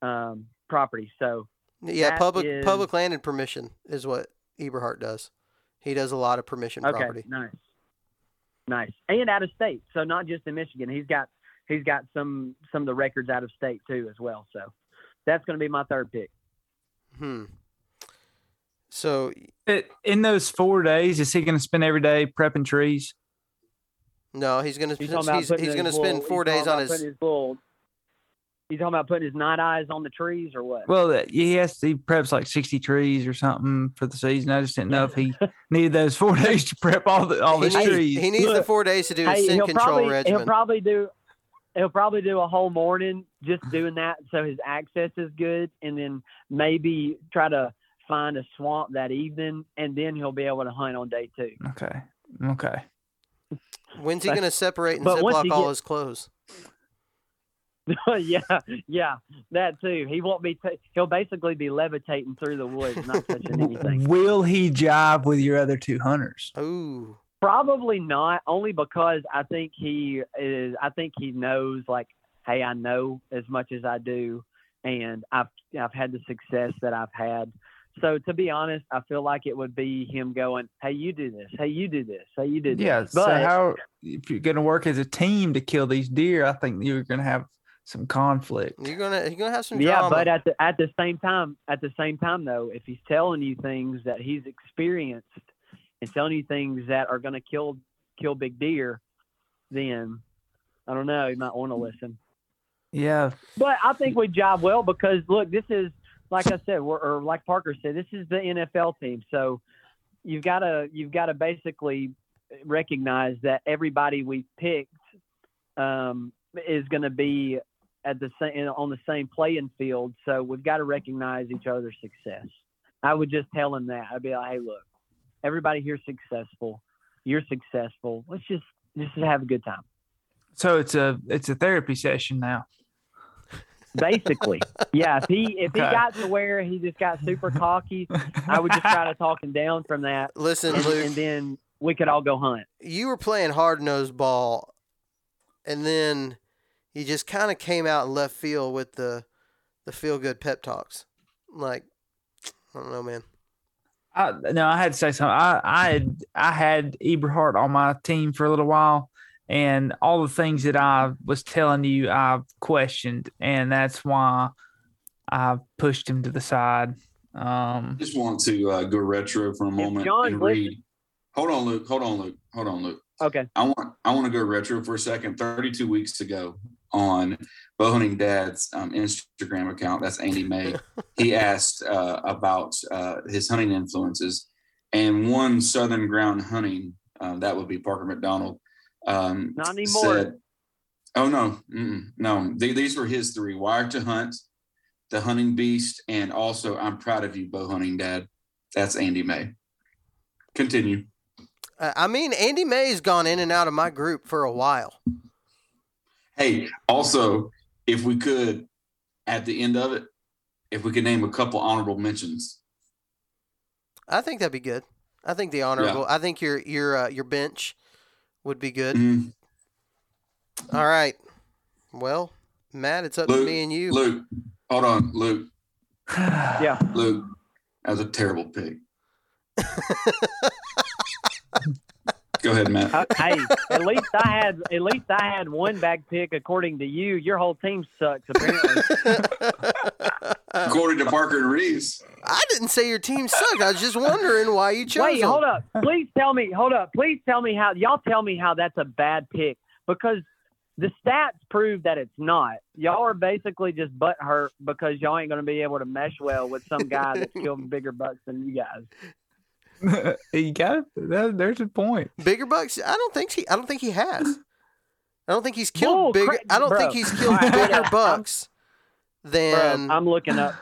um, property. So yeah, public is- public land and permission is what Eberhart does. He does a lot of permission okay, property. nice, nice, and out of state. So not just in Michigan. He's got he's got some some of the records out of state too as well. So that's going to be my third pick. Hmm. So in those four days, is he going to spend every day prepping trees? no, he's gonna He's he's, he's, he's gonna spend little- four days on his. putting his little. You talking about putting his night eyes on the trees or what? Well, he has he preps like 60 trees or something for the season. I just didn't know if he (laughs) needed those four days to prep all the all he, his needs, trees. he needs the four days to do his hey, scent control probably regimen. he'll probably do he'll probably do a whole morning just doing that so his access is good, and then maybe try to find a swamp that evening, and then he'll be able to hunt on day two. Okay. Okay. When's he but- gonna separate and but once ziplock all get- his clothes? (laughs) yeah, yeah, that too. He won't be. T- he'll basically be levitating through the woods, not touching anything. Will he jive with your other two hunters? Ooh, Probably not, only because I think he is. I think he knows, like, hey, I know as much as I do, and I've I've had the success that I've had. So to be honest, I feel like it would be him going, "Hey, you do this. Hey, you do this. Hey, you do this." Yeah. so But- how if you're going to work as a team to kill these deer, I think you're going to have some conflict. You're gonna you're gonna have some yeah, drama. but at the at the same time, at the same time though, if he's telling you things that he's experienced and telling you things that are going to kill kill big deer, then I don't know. You might want to listen. Yeah, But I think we job well because look, this is like I said, we're, or like Parker said, this is the NFL team. So you've got to you've got to basically recognize that everybody we picked um, is going to be at the same on the same playing field. So we've got to recognize each other's success. I would just tell him that. I'd be like, hey, look, everybody here's successful. You're successful. Let's just just have a good time. so it's a it's a therapy session now. Basically, yeah. If he if he got to where he just got super cocky, I would just try to talk him down from that, Listen, and, Luke, and then we could all go hunt. you were playing hard nosed ball, and then you just kind of came out in left field with the the feel good pep talks. Like, I don't know, man. I, no, I had to say something. I, I had I had Eberhart on my team for a little while, and all the things that I was telling you, I questioned, and that's why I pushed him to the side. Um, just want to uh, go retro for a moment John and listens- read. Hold on, Luke. Hold on, Luke. Hold on, Luke. Okay. I want I want to go retro for a second. Thirty-two weeks ago on Bowhunting Dad's um, Instagram account, that's Andy May. (laughs) he asked uh, about uh, his hunting influences, and one Southern ground hunting uh, that would be Parker McDonald. Um, Not anymore. Said, oh no, mm-mm, no. They, these were his three: Wired to Hunt, The Hunting Beast, and also I'm proud of you, Bow Hunting Dad. That's Andy May. Continue. Uh, I mean, Andy May's gone in and out of my group for a while. Hey, also, if we could, at the end of it, if we could name a couple honorable mentions. I think that'd be good. I think the honorable. I think your your uh, your bench would be good. Mhm. All right. Well, Matt, it's up to me and you. Luke, hold on, Luke. (sighs) Yeah. Luke, that was a terrible pick. (laughs) Go ahead, Matt. Uh, hey, at least I had at least I had one bag pick according to you. Your whole team sucks apparently. (laughs) According to Parker and Reeves. I didn't say your team sucked. I was just wondering why you chose Wait, them. hold up. Please tell me. Hold up. Please tell me how y'all tell me how that's a bad pick because the stats prove that it's not. Y'all are basically just butt hurt because y'all ain't going to be able to mesh well with some guy that's (laughs) killed bigger bucks than you guys. (laughs) you got it. That, there's a point. Bigger bucks? I don't think he. I don't think he has. I don't think he's killed Bull bigger. crap, I don't bro. think he's killed All right, bigger up. bucks Bro, than. I'm looking up.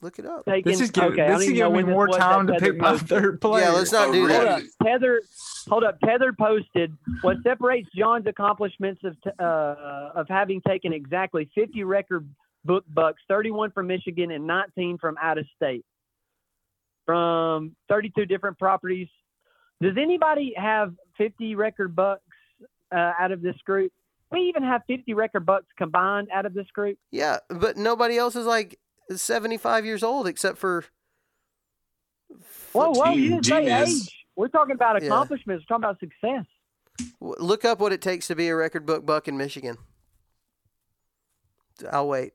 look it up. Taking, This is giving, okay, I this is giving me more time to Tether pick my third player. Yeah, let's not Oh, do Hold that. up, Tether. Hold up, Tether posted what separates John's accomplishments of t- uh, of having taken exactly 50 record book bucks, 31 from Michigan and 19 from out of state, from 32 different properties. Does anybody have 50 record bucks uh, out of this group? We even have 50 record bucks combined out of this group. Yeah, but nobody else is like seventy-five years old except for. Whoa, whoa! You didn't say age. We're talking about Yeah. accomplishments. We're talking about success. Look up what it takes to be a record book buck in Michigan. I'll wait.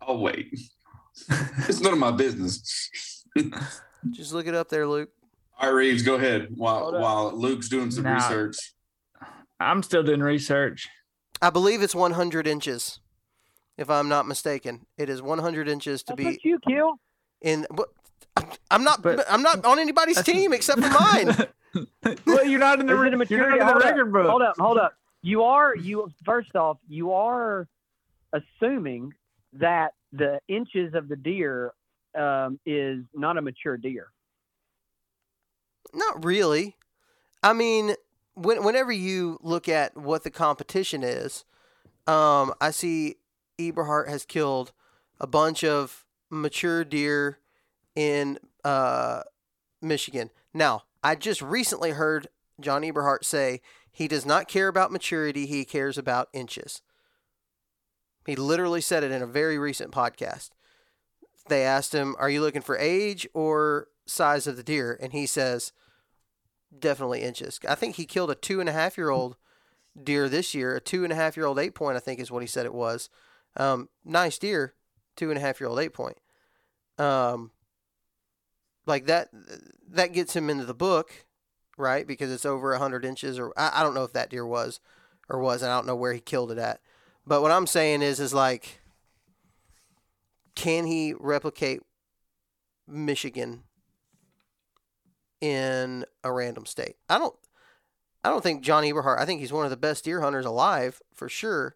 I'll wait. It's none of my business. Just look it up there, Luke. All right, Reeves, go ahead while while Luke's doing some Nah. research. I'm still doing research. I believe it's 100 inches, if I'm not mistaken. It is 100 inches to That's be you kill. in. What? I'm- I'm not. But- I'm not on anybody's team except for mine. (laughs) well, you're not in the, Is it a re- you're maturity? not in Hold the up, record book. Hold up, hold up. You are you first off, you are assuming that the inches of the deer um, is not a mature deer. Not really. I mean, when, whenever you look at what the competition is, um, I see Eberhart has killed a bunch of mature deer in uh, Michigan. Now, I just recently heard John Eberhart say he does not care about maturity, he cares about inches. He literally said it in a very recent podcast. They asked him, Are you looking for age or size of the deer? And he says, definitely inches. I think he killed a two and a half year old deer this year. A two and a half year old eight point, I think, is what he said it was. Um, nice deer, two and a half year old eight point. Um, like that, that gets him into the book, right? Because it's over a hundred inches, or I, I don't know if that deer was, or was, and I don't know where he killed it at. But what I'm saying is, is like, can he replicate Michigan in a random state? I don't. I don't think John Eberhart. I think he's one of the best deer hunters alive for sure.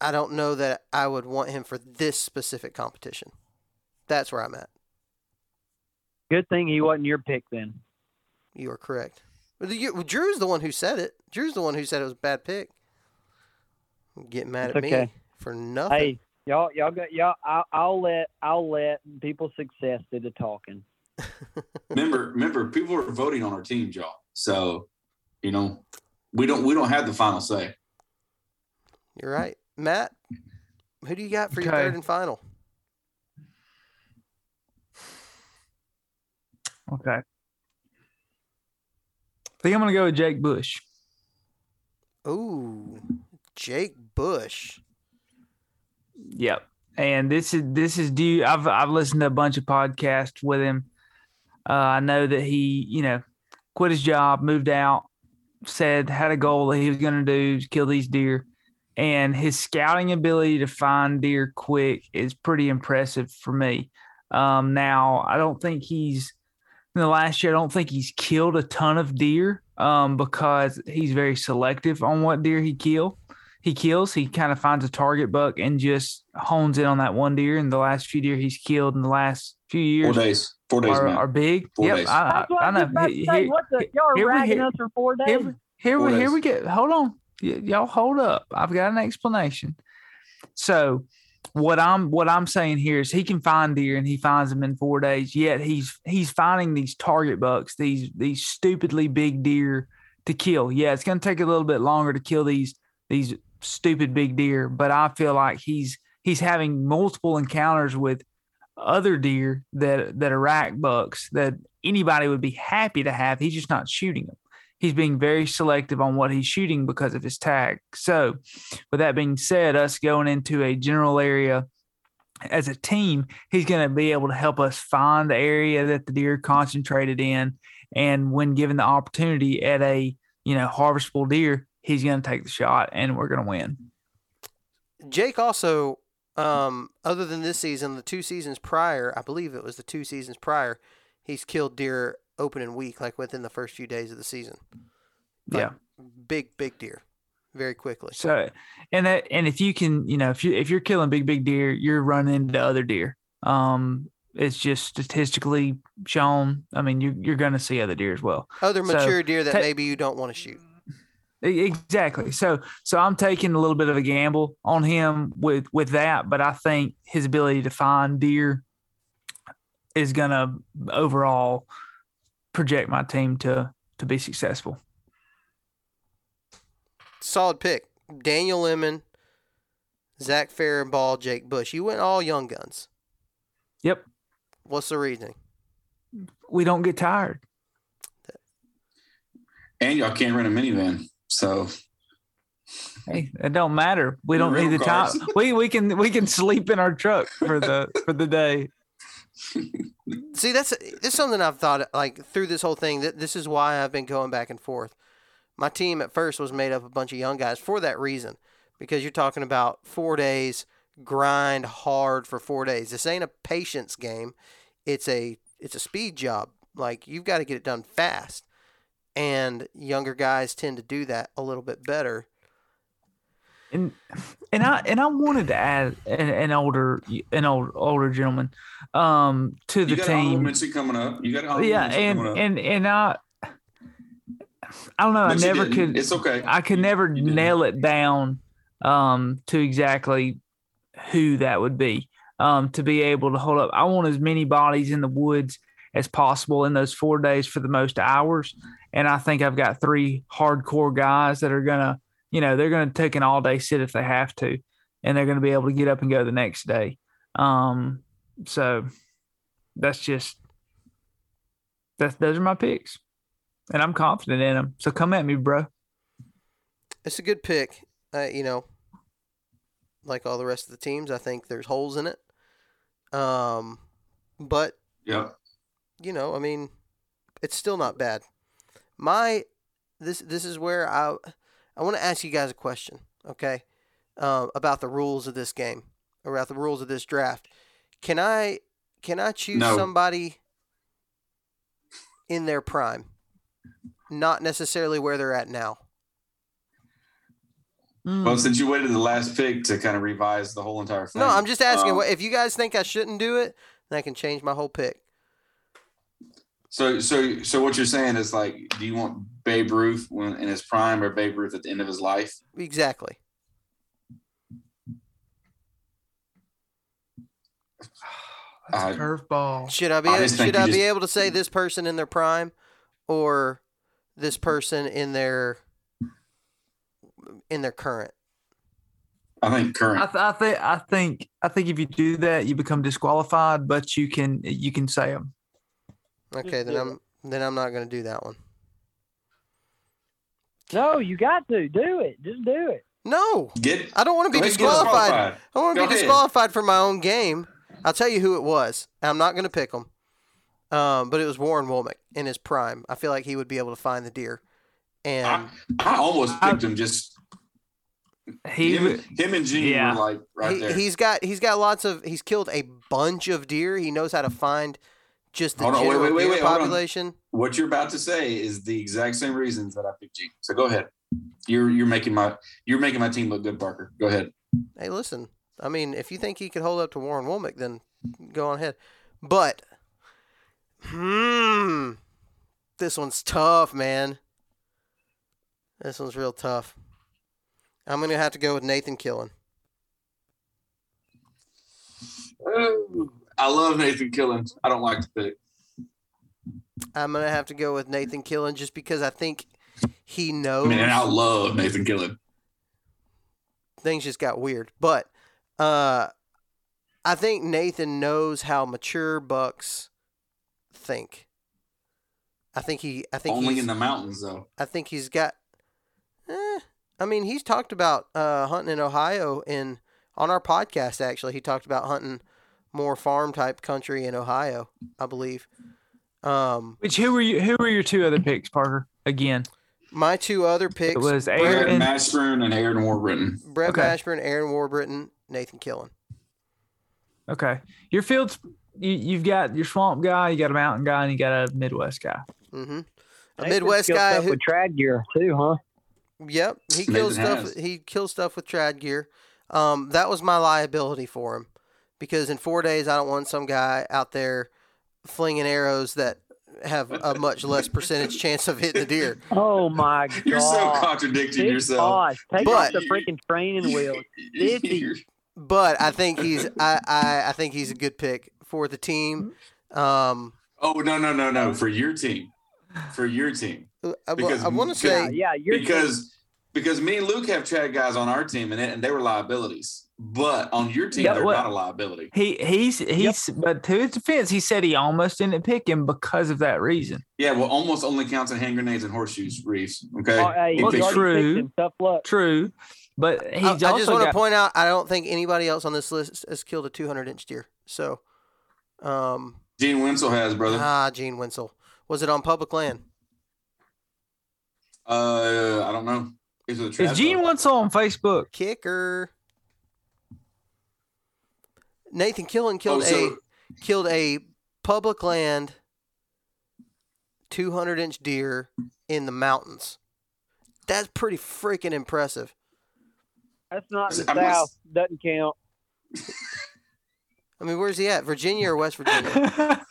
I don't know that I would want him for this specific competition. That's where I'm at. Good thing he wasn't your pick then. You are correct. But the- Drew's the one who said it. Drew's the one who said it was a bad pick. Get mad It's at me for nothing. Hey, y'all, y'all got y'all. I'll, I'll let I'll let people's success do the talking. (laughs) remember, remember, people are voting on our team, y'all. So, you know, we don't we don't have the final say. You're right, Matt. Who do you got for your third and final? Okay. I think I'm gonna go with Jake Bush. Ooh, Jake Bush. Yep. And this is this is due. I've I've listened to a bunch of podcasts with him. Uh, I know that he, you know, quit his job, moved out, said had a goal that he was going to do kill these deer, and his scouting ability to find deer quick is pretty impressive for me. Um, now I don't think he's in the last year. I don't think he's killed a ton of deer um, because he's very selective on what deer he kill he kills. He kind of finds a target buck and just hones in on that one deer. And the last few deer he's killed in the last few years, Four days. Four days, are, are big. Four yep, days. I, That's what I, I I know. just about to say. he- What the y'all here are we- ragging here- us for four days? here, here, Four we, here days. we get. Hold on, Y- y'all hold up. I've got an explanation. So, what I'm what I'm saying here is he can find deer and he finds them in four days. Yet he's he's finding these target bucks, these these stupidly big deer to kill. Yeah, it's going to take a little bit longer to kill these these stupid big deer, but I feel like he's he's having multiple encounters with other deer that that are rack bucks that anybody would be happy to have. He's just not shooting them. He's being very selective on what he's shooting because of his tag. So, with that being said, us going into a general area as a team, he's going to be able to help us find the area that the deer concentrated in, and when given the opportunity at a you know harvestable deer, he's going to take the shot, and we're going to win. Jake also, um, other than this season, the two seasons prior, I believe it was the two seasons prior, he's killed deer opening week, like within the first few days of the season. Like, Yeah. Big, big deer, very quickly. So, and that, and if you can, you know, if you if you're killing big big deer, you're running into other deer. Um, it's just statistically shown. I mean, you you're going to see other deer as well. Other So, mature deer that ta- maybe you don't want to shoot. Exactly. So so I'm taking a little bit of a gamble on him with with that, but I think his ability to find deer is going to overall project my team to to be successful. Solid pick. Daniel Lemon, Zach Farrenball, Jake Bush. You went all young guns. Yep. What's the reasoning? We don't get tired. and y'all can't rent a minivan. So Hey, it don't matter. We don't need the rental time. We we can we can sleep in our truck for the for the day. (laughs) See, that's this something I've thought like through this whole thing. That this is why I've been going back and forth. My team at first was made up of a bunch of young guys for that reason, because you're talking about four days grind hard for four days. This ain't a patience game. It's a it's a speed job. Like you've got to get it done fast, and younger guys tend to do that a little bit better. and and I and I wanted to add an, an older an old older gentleman um to you the got team. Honorable coming up. You got Honorable Yeah, and coming up. and and I I don't know. But I you never didn't. could. It's okay. I could never You nail it down um to exactly who that would be um to be able to hold up. I want as many bodies in the woods as possible in those four days for the most hours. And I think I've got three hardcore guys that are gonna, you know, they're gonna take an all day sit if they have to, and they're gonna be able to get up and go the next day. Um, so that's just That's those are my picks, and I'm confident in them. So come at me, bro. It's a good pick. Uh, you know, like all the rest of the teams, I think there's holes in it. Um, but yeah, you know, I mean, it's still not bad. My this this is where I I want to ask you guys a question, okay? Um, about the rules of this game, or about the rules of this draft. Can I can I choose No. somebody in their prime, not necessarily where they're at now? Mm. Well, since you waited the last pick to kind of revise the whole entire thing. No, I'm just asking. um, if you guys think I shouldn't do it, then I can change my whole pick. So, so, so what you're saying is like, do you want Babe Ruth when in his prime or Babe Ruth at the end of his life? Exactly. (sighs) That's a I- curveball. Should I be I should you I be just- able to say this person in their prime, or this person in their in their current? I think current. I, th- I think I think I think if you do that, you become disqualified. But you can you can say them. Okay, then I'm then I'm not going to do that one. No, you got to do it. Just do it. No, Get. I don't want to be go ahead, get disqualified. disqualified. I want to be ahead. disqualified for my own game. I'll tell you who it was. I'm not going to pick him. Um, but it was Warren Womack in his prime. I feel like he would be able to find the deer. And I almost picked him. Just He him, him and Gene Yeah. were like right he, there. he's got he's got lots of he's killed a bunch of deer. He knows how to find just the Hold on, wait, general wait, wait, wait, on. population. what you're about to say is the exact same reasons that I picked Gene. So go ahead. You're you're making my you're making my team look good, Parker. Go ahead. Hey, listen. I mean, if you think he could hold up to Warren Womack, then go on ahead. But, hmm, this one's tough, man. This one's real tough. I'm gonna have to go with Nathan Killen. I love Nathan Killen. I don't like the pick. I'm gonna have to go with Nathan Killen just because I think he I knows mean, I love Nathan Killen. things just got weird. But uh, I think Nathan knows how mature bucks think. I think he. I think Only in the mountains, though. I think he's got. Eh, I mean, he's talked about uh, hunting in Ohio in on our podcast. Actually, he talked about hunting more farm type country in Ohio. I believe. Um, Which who were you? Who were your two other picks, Parker? Again, my two other picks: it was Brett, Brett Aaron. Mashburn and Aaron Warbritton. Brett Okay. Mashburn, Aaron Warbritton, Nathan Killen. Okay, your fields. You, you've got your swamp guy, you got a mountain guy, and you got a Midwest guy. hmm A Nathan Midwest guy stuff who, with trad gear too, huh? Yep, he kills Nathan stuff. has. He kills stuff with trad gear. Um, that was my liability for him, because in four days I don't want some guy out there flinging arrows that have a much less percentage (laughs) chance of hitting the deer. Oh my god! (laughs) You're so contradicting Big yourself. Gosh, take But- off the freaking training wheels. (laughs) Fifty. But I think he's I, I, I think he's a good pick for the team. Um, oh no no no no for your team, for your team I, Because- I want to say Yeah, yeah, you're because because me and Luke have trad guys on our team and, and they were liabilities, but on your team Yeah, they're well- not a liability. He he's he's but to his defense, he said he almost didn't pick him because of that reason. Yeah, well, almost only counts in hand grenades and horseshoes, Reeves. Okay, Oh, hey, He Well, he's picked- already true. him. Tough luck. True, but he's I, I just want to point out I don't think anybody else on this list has killed a 200 inch deer. So, um, Gene Wensel has brother. ah, Gene Wensel. Was it on public land? Uh, I don't know. Is, it a is Gene though? Wensel on Facebook? Kicker. Nathan Killen Oh, killed so a killed a public land 200 inch deer in the mountains. That's pretty freaking impressive. That's not in the I'm not- south. Doesn't count. I mean, where's he at? Virginia or West Virginia?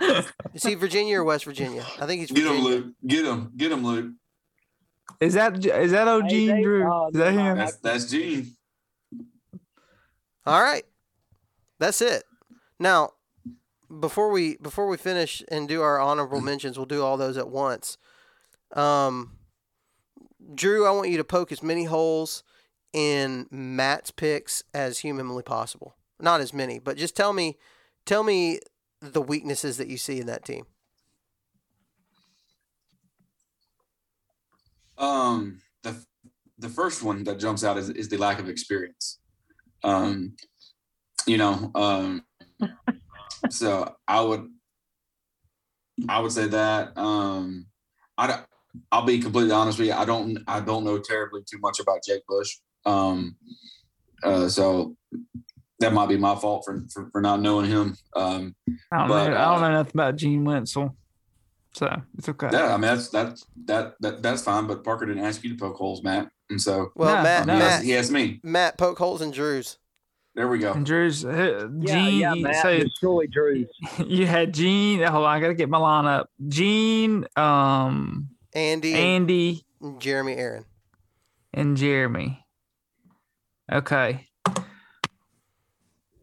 (laughs) Is he Virginia or West Virginia? I think he's get him, Luke. Get him. Get him, Luke. is that is that old Hey, Gene Drew? oh, Is that him? That's that's Gene. All right, that's it. Now, before we before we finish and do our honorable mm. mentions, we'll do all those at once. Um, Drew, I want you to poke as many holes in Matt's picks as humanly possible. Not as many, but just tell me tell me the weaknesses that you see in that team. Um, the the first one that jumps out is, is the lack of experience. Um, you know, um, so I would I would say that. Um, I don't, I'll be completely honest with you. I don't I don't know terribly too much about Jake Bush. Um, uh, so that might be my fault for for, for not knowing him. Um, I don't But, know. I don't uh, know nothing about Gene Wensel, so it's okay. yeah, I mean that's that's that, that that's fine. But Parker didn't ask you to poke holes, Matt, and so Well, No, Matt, no. he, Matt, asked, he asked me. Matt, poke holes in Drew's. There we go. And Drew's uh, Yeah, Gene. yeah, Matt. so it's truly Drew's. (laughs) you had Gene. Hold on, I gotta get my line up. Gene, um, Andy and Andy, Jeremy Aaron. and Jeremy. Okay. What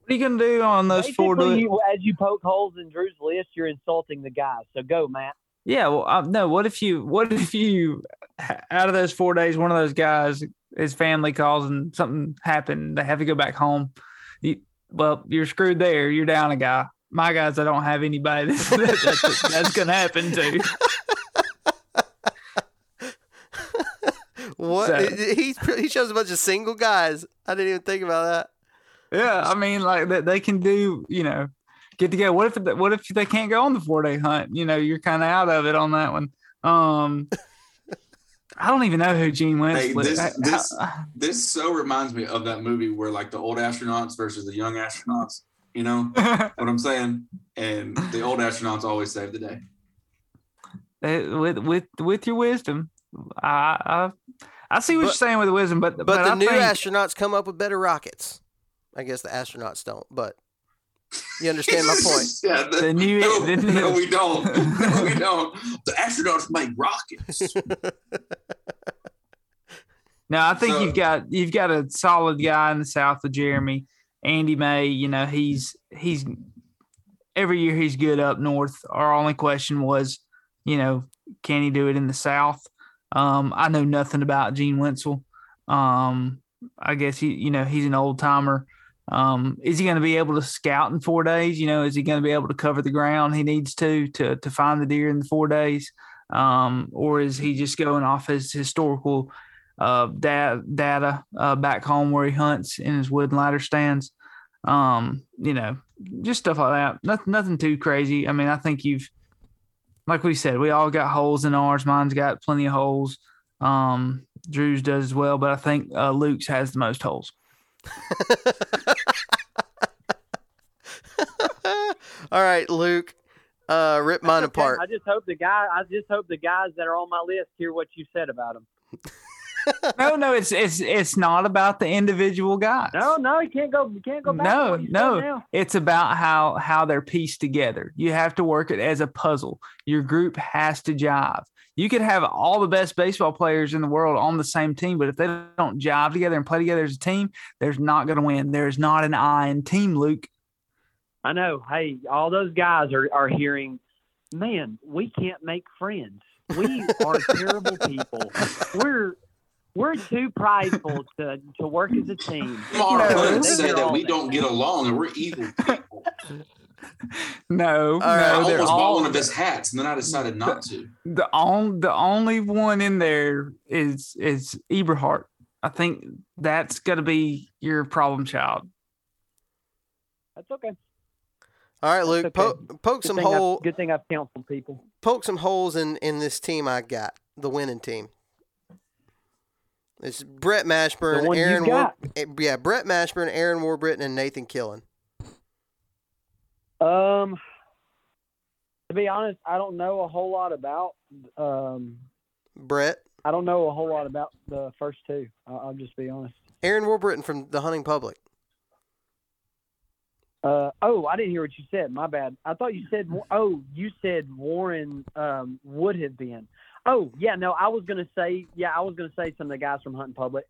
are you gonna do on those four? Basically, do- you, as you poke holes in Drew's list, you're insulting the guys. So go, Matt. Yeah, well, no. What if you? What if you? Out of those four days, one of those guys, his family calls and something happened. They have to go back home. You, well, you're screwed there. You're down a guy. My guys, I don't have anybody. (laughs) That's, that's, that's gonna happen to. (laughs) What? So- he he shows a bunch of single guys. I didn't even think about that. Yeah, I mean, like that they can do. You know, get together. What if? What if they can't go on the four day hunt? You know, you're kind of out of it on that one. Um, I don't even know who Gene Wentz. Hey, was. this- I- this- I- (laughs) This so reminds me of that movie where like the old astronauts versus the young astronauts. You know what I'm saying? And the old astronauts always save the day. (laughs) With with with your wisdom. I I, I see what But- you're saying with the wisdom, but But, but, the I new think, astronauts come up with better rockets. I guess the astronauts don't, but you understand my (laughs) point. yeah. The, the new no, the, new- no, we don't. No, we don't. The astronauts make rockets. No, I think So- you've got you've got a solid guy in the south with Jeremy, Andy May. You know he's he's every year he's good up north. Our only question was, you know, can he do it in the south? Um, I know nothing about Gene Wensel. Um, I guess he you know he's an old timer. Um, is he going to be able to scout in four days? You know, is he going to be able to cover the ground he needs to to to find the deer in the four days? Um, or is he just going off his historical uh, da- data uh, back home where he hunts in his wood and ladder stands. Um, you know, just stuff like that. Nothing, nothing too crazy. I mean, I think you've, like we said, we all got holes in ours. Mine's got plenty of holes. Um, Drew's does as well, but I think uh, Luke's has the most holes. (laughs) All right, Luke. Uh, rip mine Okay, apart. I just hope the guy. I just hope the guys that are on my list hear what you said about them. (laughs) no, no, it's it's it's not about the individual guys. No, no, you can't go. You can't go back. No, what you said no. it's about how how they're pieced together. You have to work it as a puzzle. Your group has to jive. You could have all the best baseball players in the world on the same team, but if they don't jive together and play together as a team, there's not going to win. There's not an I in team, Luke. I know. Hey, all those guys are are hearing. Man, we can't make friends. We are terrible people. (laughs) We're we're too prideful to to work as a team. Mara No, Hunt they said that we don't get along and we're evil people. No, right, no, I they're almost bought all one of his hats and then I decided not to. the on the only one in there is is Eberhart. I think that's going to be your problem child. That's okay. All right, Luke. okay. Poke, poke Good some thing, good thing I've counseled people. Poke some holes in in this team I got. The winning team. It's Brett Mashburn, The one you Aaron. War, eh, yeah, Brett Mashburn, Aaron Warbritton, and Nathan Killen. Um, to be honest, I don't know a whole lot about. Um, Brett, I don't know a whole lot about the first two. I'll, I'll just be honest. Aaron Warbritton from the Hunting Public. Uh, oh, I didn't hear what you said. My bad. I thought you said. Oh, you said Warren um, would have been. Oh, yeah. No, I was gonna say. Yeah, I was gonna say some of the guys from Hunting Public.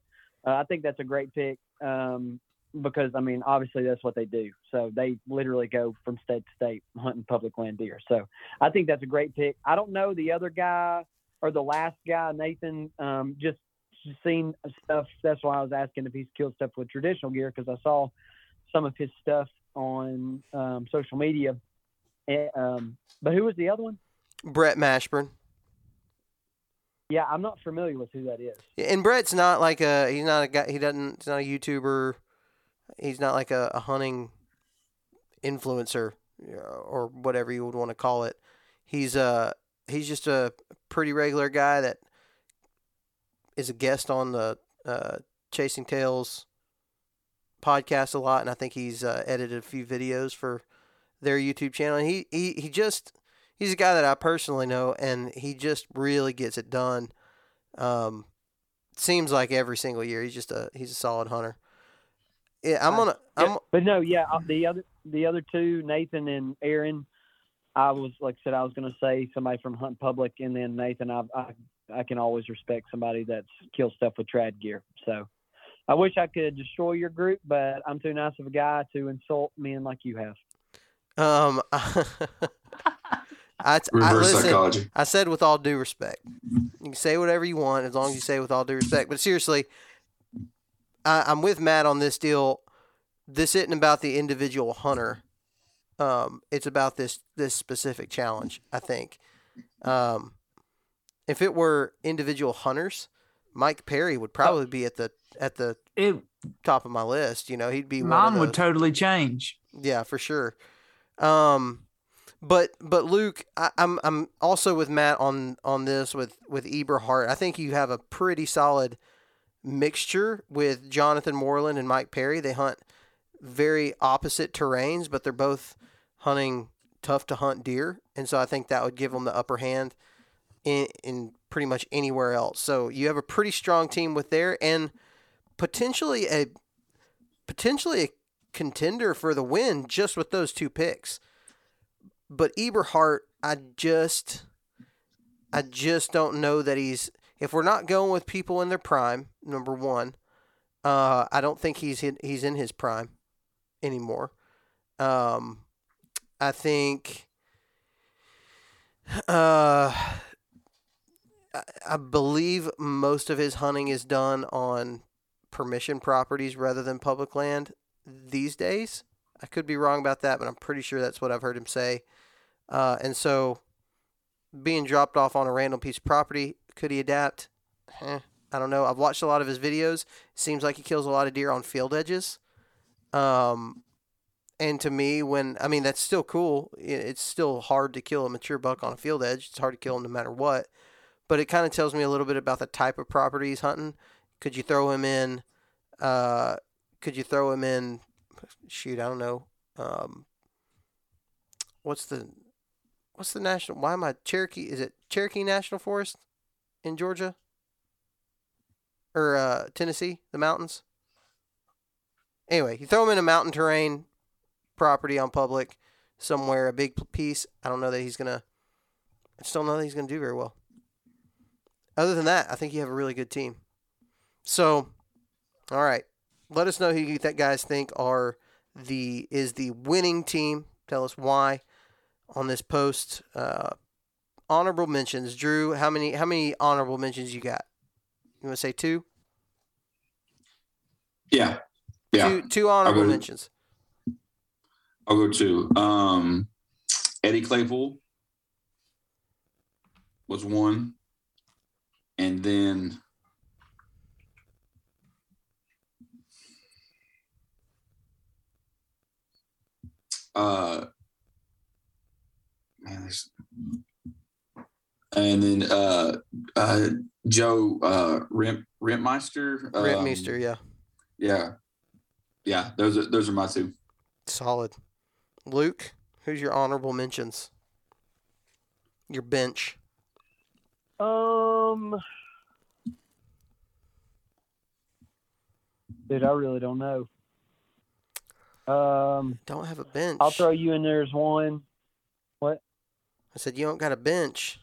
Uh, I think that's a great pick um, because I mean, obviously that's what they do. So they literally go from state to state hunting public land deer. So I think that's a great pick. I don't know the other guy or the last guy, Nathan. Um, just seen stuff. That's why I was asking if he's killed stuff with traditional gear because I saw some of his stuff on um, social media. Eh, Um, but who was the other one? Brett Mashburn. Yeah, I'm not familiar with who that is. And Brett's not like a he's not a guy he doesn't he's not a YouTuber. He's not like a, a hunting influencer uh, or whatever you would want to call it. He's uh he's just a pretty regular guy that is a guest on the uh, Chasing Tales podcast a lot, and I think he's uh, edited a few videos for their YouTube channel. And he, he he just he's a guy that I personally know, and he just really gets it done. Um, seems like every single year he's just a he's a solid hunter. Yeah, I'm gonna I'm But no, yeah, uh, the other the other two, Nathan and Aaron, I was like I said, I was going to say somebody from Hunt Public, and then Nathan, I, I I can always respect somebody that's kills stuff with trad gear. So I wish I could destroy your group, but I'm too nice of a guy to insult men like you have. um. (laughs) I, I Reverse listen. psychology. I said with all due respect. You can say whatever you want as long as you say with all due respect. But seriously, I, I'm with Matt on this deal. This isn't about the individual hunter. Um, it's about this this specific challenge. I think. Um, if it were individual hunters, Mike Perry would probably be at the at the It top of my list. You know, he'd be one of mine would totally change. yeah, for sure. Um, but but Luke, I, I'm I'm also with Matt on on this with with Eberhart. I think you have a pretty solid mixture with Jonathan Moreland and Mike Perry. They hunt very opposite terrains, but they're both hunting tough to hunt deer, and so I think that would give them the upper hand in in pretty much anywhere else. So you have a pretty strong team with there, and potentially a potentially a contender for the win just with those two picks. But Eberhart, I just I just don't know that he's if we're not going with people in their prime, number one, uh, I don't think he's in, he's in his prime anymore. Um, I think uh, I, I believe most of his hunting is done on permission properties rather than public land these days. I could be wrong about that, but I'm pretty sure that's what I've heard him say. Uh, and so, being dropped off on a random piece of property, could he adapt? Eh, I don't know. I've watched a lot of his videos. Seems like he kills a lot of deer on field edges. Um, and to me, when I mean that's still cool. It's still hard to kill a mature buck on a field edge. It's hard to kill him no matter what. But it kind of tells me a little bit about the type of property he's hunting. Could you throw him in? Uh, could you throw him in? Shoot, I don't know. Um, what's the what's the national? Why am I Cherokee? Is it Cherokee National Forest in Georgia or uh, Tennessee? The mountains. Anyway, you throw him in a mountain terrain property on public somewhere, a big piece. I don't know that he's gonna. I just don't know that he's gonna do very well. Other than that, I think you have a really good team. So, all right, let us know who you guys think are the is the winning team. Tell us why on this post. Uh, honorable mentions, Drew. How many how many honorable mentions you got? You want to say two? Yeah. Yeah. Two two honorable go mentions. I'll go two. um, Eddie Claypool was one, and then uh, man, there's, and then uh, uh, Joe uh, Rent Rentmeester. um, Rentmeester, yeah, Yeah, yeah. Those are those are my two. solid. Luke, who's your honorable mentions? Your bench. Um, dude, I really don't know. Um, Don't have a bench. I'll throw you in there as one. What? I said you don't got a bench.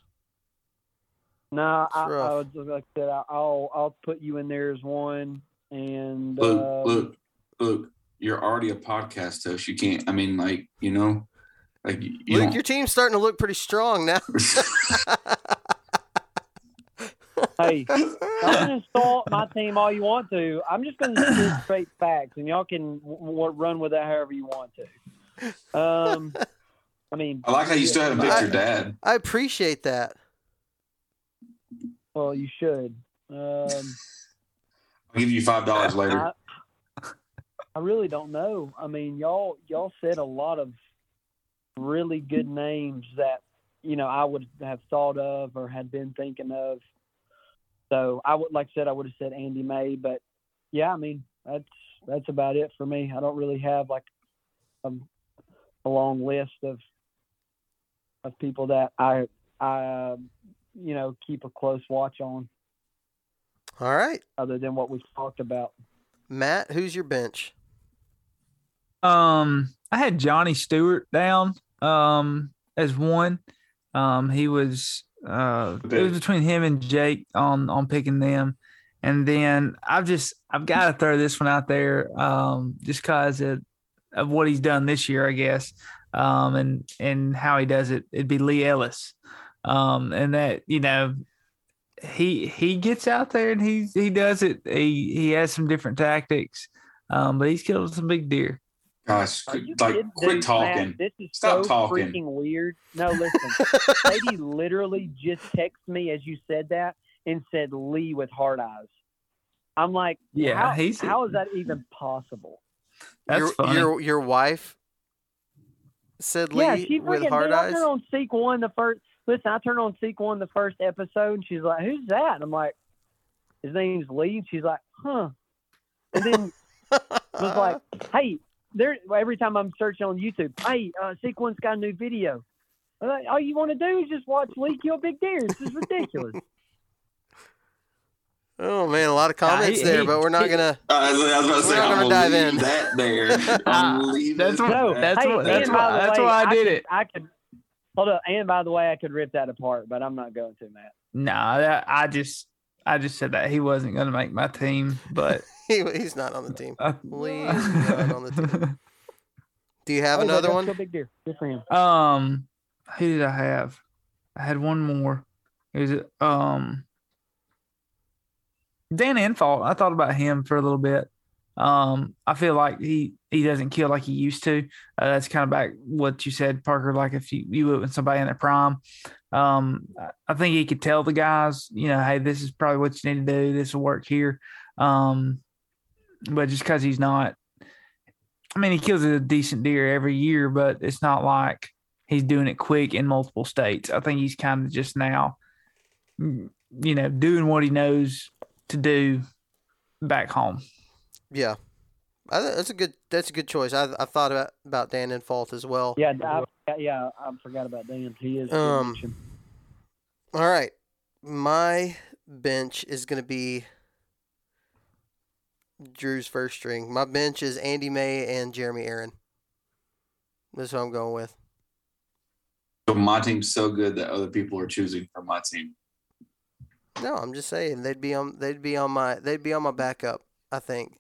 No, I, It's. I was like I said, I- I'll I'll put you in there as one. And Look, um, look, look. You're already a podcast host. You can't. I mean, like you know, like you Luke, your team's starting to look pretty strong now. (laughs) (laughs) hey, y'all can (laughs) insult my team all you want to. I'm just going to spit straight facts, and y'all can w- w- run with that however you want to. Um, I mean, I like how you still haven't picked your dad. I appreciate that. Well, you should. Um, (laughs) I'll give you five dollars later. I, I really don't know. I mean, y'all y'all said a lot of really good names that you know I would have thought of or had been thinking of. So I would, like I said, I would have said Andy May, but yeah, I mean that's that's about it for me. I don't really have like a, a long list of of people that I I you know keep a close watch on, All right, other than what we've talked about. Matt, who's your bench? Um, I had Johnny Stewart down um as one. Um, he was uh it was between him and Jake on on picking them. And then I've just I've got to throw this one out there um just cause of, of what he's done this year, I guess. Um and and how he does it. It'd be Lee Ellis. Um and that, you know, he he gets out there and he he does it. He he has some different tactics. Um, but he's killed some big deer. Uh, Gosh, like quit talking. Matt, this is Stop so talking. freaking weird. No, listen. (laughs) Sadie literally just texted me as you said that and said Lee with hard eyes. I'm like, Yeah, how, he's- how is that even possible? That's your, funny. your your wife said Lee yeah, she with freaking hard did. I eyes. turned on Seek One the first. Listen, I turned on Seek One the first episode, and she's like, "Who's that?" And I'm like, "His name's Lee." And she's like, "Huh." And then (laughs) was like, "Hey, there." Every time I'm searching on YouTube, hey, uh, Seek One's got a new video. Like, All you want to do is just watch Lee kill big deer. This is ridiculous. (laughs) Oh man, a lot of Nah, comments he- there, he- but we're not he- gonna. I was, I was about to say, not I'm gonna gonna dive leave in. that there. (laughs) I'm gonna leave That's what- No, that. that's hey, what- that's why- the that's why I did could, it. I could hold up, and by the way, I could rip that apart, but I'm not going to, Matt. Nah, I just I just said that he wasn't going to make my team, but (laughs) He, he's not on the team. uh, Lee is not on the team. (laughs) Do you have Oh, another that's one? Kill big deer. Good for him. um, who did I have? I had one more. Is It um Dan Infalt. I thought about him for a little bit. Um, I feel like he he doesn't kill like he used to. Uh, that's kind of back what you said, Parker. Like if you you would with somebody in their prime, um, I- I think he could tell the guys, you know, hey, this is probably what you need to do. This will work here. Um, but just because he's not, I mean, he kills a decent deer every year, but it's not like he's doing it quick in multiple states. I think he's kind of just now, you know, doing what he knows to do back home. Yeah, I, that's a good. That's a good choice. I I thought about about Dan Infalt as well. Yeah, I, yeah, I forgot about Dan. He is. Um. All right, my bench is going to be Drew's first string. My bench is Andy May and Jeremy Aaron. That's what I'm going with. So my team's so good that other people are choosing for my team. No, I'm just saying they'd be on. They'd be on my. They'd be on my backup. I think.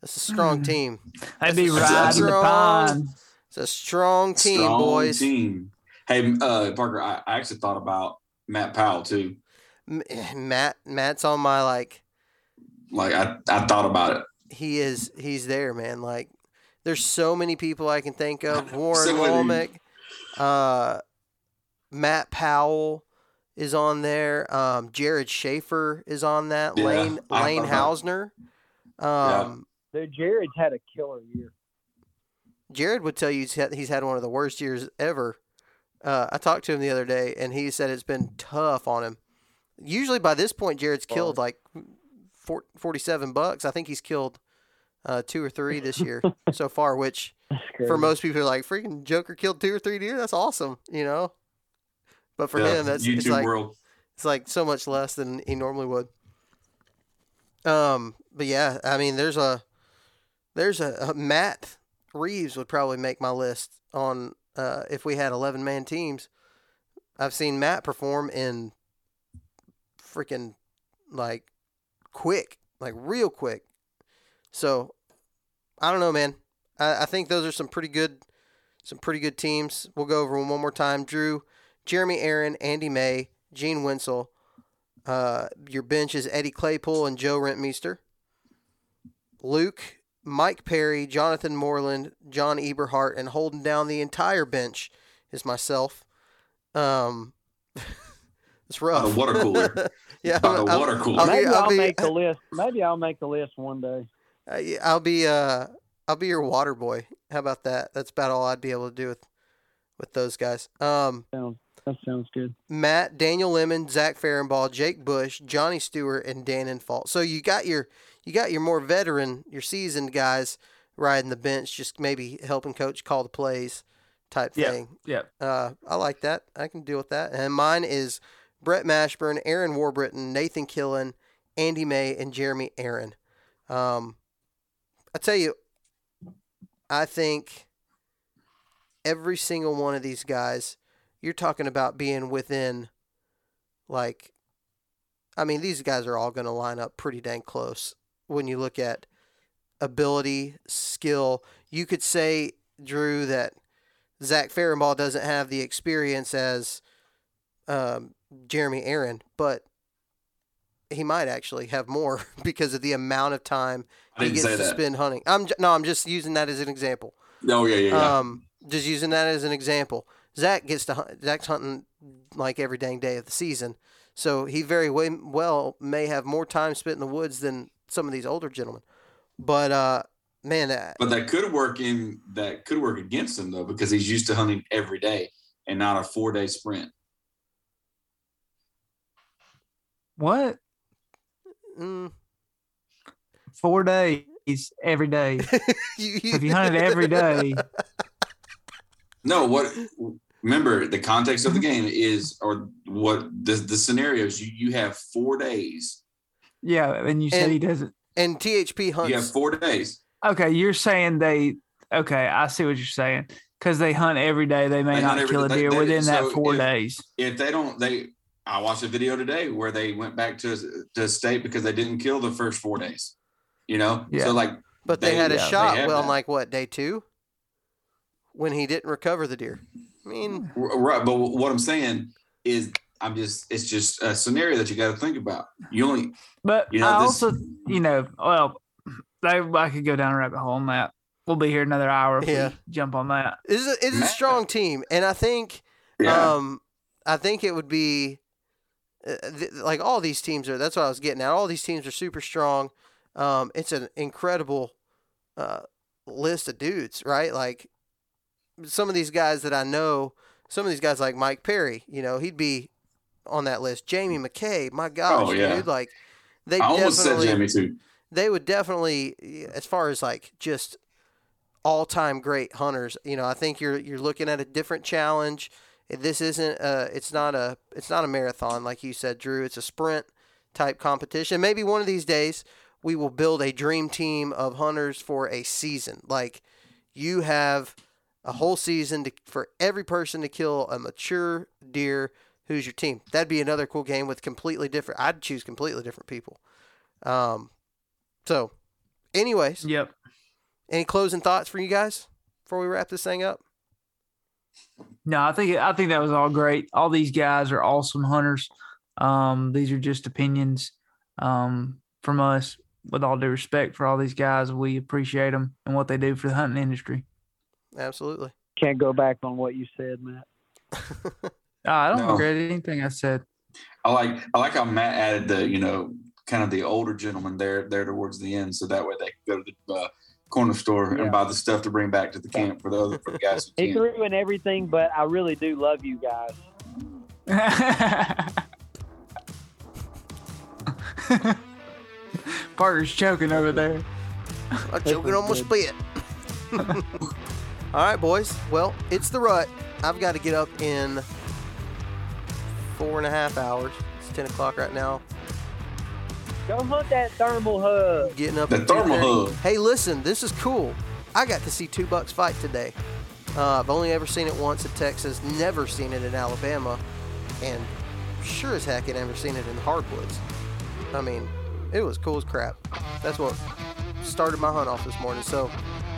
that's a strong Mm. team. I'd be That's a riding the pond. pine. It's a strong team, Strong boys. Team. Hey, uh, Parker, I, I actually thought about Matt Powell too. M- (sighs) Matt. Matt's on my like. Like I, I thought about it. he is he's there, man. Like there's so many people I can think of. (laughs) Warren So. Womack, uh, Matt Powell is on there. Um, Jared Schaefer is on that. Yeah, Lane I- Lane I- Hausner. Um, Dude, Jared's had a killer year. Jared would tell you he's had, he's had one of the worst years ever. Uh, I talked to him the other day, and he said it's been tough on him. Usually by this point, Jared's killed like four, 47 bucks. I think he's killed uh, two or three this (laughs) year so far, which for most people are like freaking Joker killed two or three deer. That's awesome, you know. But for Yeah, him, that's YouTube it's like world. it's like so much less than he normally would. Um, but yeah, I mean, there's a there's a, a Matt Reeves would probably make my list on uh, if we had eleven man teams. I've seen Matt perform in freaking like quick, like real quick. So I don't know, man. I, I think those are some pretty good, some pretty good teams. We'll go over them one more time. Drew, Jeremy Aaron, Andy May, Gene Wensel. Uh, your bench is Eddie Claypool and Joe Rentmeester. Luke, Mike Perry, Jonathan Moreland, John Eberhart, and holding down the entire bench is myself. Um, (laughs) It's By rough. the water cooler. (laughs) yeah, By I'm- the I'm- water cooler. I'll be- Maybe I'll I'll, be- make the (laughs) list. Maybe I'll make the list one day. Uh, I'll be uh I'll be your water boy. How about that? That's about all I'd be able to do with with those guys. Um, Sounds that sounds good. Matt, Daniel Lemon, Zach Farrenball, Jake Bush, Johnny Stewart, and Dan Infalt. So you got your you got your more veteran, your seasoned guys riding the bench, just maybe helping coach call the plays type thing. Yeah. thing. Yep. Uh, I like that. I can deal with that. And mine is Brett Mashburn, Aaron Warbritton, Nathan Killen, Andy May, and Jeremy Aaron. Um, I tell you, I think every single one of these guys, you're talking about being within, like, I mean, these guys are all going to line up pretty dang close when you look at ability, skill. You could say, Drew, that Zach Farrenball doesn't have the experience as um, Jeremy Aaron, but he might actually have more (laughs) because of the amount of time he gets to that. spend hunting. I'm j- no, I'm just using that as an example. Oh yeah, yeah, yeah. Um, just using that as an example. Zach gets to hunt, Zach's hunting like every dang day of the season, so he very way, well may have more time spent in the woods than some of these older gentlemen. But uh, man, but that could work in that could work against him though because he's used to hunting every day and not a four day sprint. What? mm, Four days every day. (laughs) you, If you hunted every day, (laughs) No, what remember the context of the game is or what the the scenarios you you have four days. yeah. And you said And- he doesn't. and THP hunts. You have four days. Okay, you're saying they. Okay, I see what you're saying. Because they hunt every day, they may They hunt not every- kill a deer they- within that four if- days. If they don't, they I watched a video today where they went back to to state because they didn't kill the first four days. You know, Yeah. so like But they, They- had a yeah, shot. have Well, that. like what day two, when he didn't recover the deer. I mean, Right, but what I'm saying is, I'm just it's just a scenario that you got to think about. You only But You know, I this- also, you know, well, they, I could go down a rabbit hole on that. We'll be here another hour if Yeah. we jump on that. it's a, it's a strong team, and I think, yeah. um, I think it would be, th- like all these teams are. That's what I was getting at. All these teams are super strong. Um, it's an incredible, uh, list of dudes, right? Like some of these guys that I know, some of these guys like Mike Perry, you know, he'd be on that list. Jamie McKay, my gosh, Oh, yeah. dude, like they I almost said definitely Jamie too. they would definitely as far as like just all-time great hunters you know i think you're you're looking at a different challenge this isn't uh it's not a it's not a marathon like you said drew. It's a sprint type competition. Maybe one of these days we will build a dream team of hunters for a season. Like you have a whole season to, for every person to kill a mature deer who's your team. That'd be another cool game with completely different i'd choose completely different people. Um so, anyways, Yep. any closing thoughts for you guys before we wrap this thing up? No, I think I think that was all great. All these guys are awesome hunters. Um, these are just opinions um, from us. With all due respect for all these guys, we appreciate them and what they do for the hunting industry. Absolutely. Can't go back on what you said, Matt. (laughs) Ah, I don't No. regret anything I said. I like I like how Matt added the you know kind of the older gentleman there there towards the end, so that way they can go to the uh, corner store Yeah. and buy the stuff to bring back to the camp for the other for the guys who He can't. threw in everything, but I really do love you guys. (laughs) Parker's choking over there. I'm choking on my spit. (laughs) All right, boys. Well, it's the rut. I've got to get up in four and a half hours. It's 10 o'clock right now. Go hunt that thermal hub. Getting up The thermal hub. Hey, listen, this is cool. I got to see Two Bucks fight today. Uh, I've only ever seen it once in Texas, never seen it in Alabama, and sure as heck had never seen it in the hardwoods. I mean, it was cool as crap. That's what started my hunt off this morning. So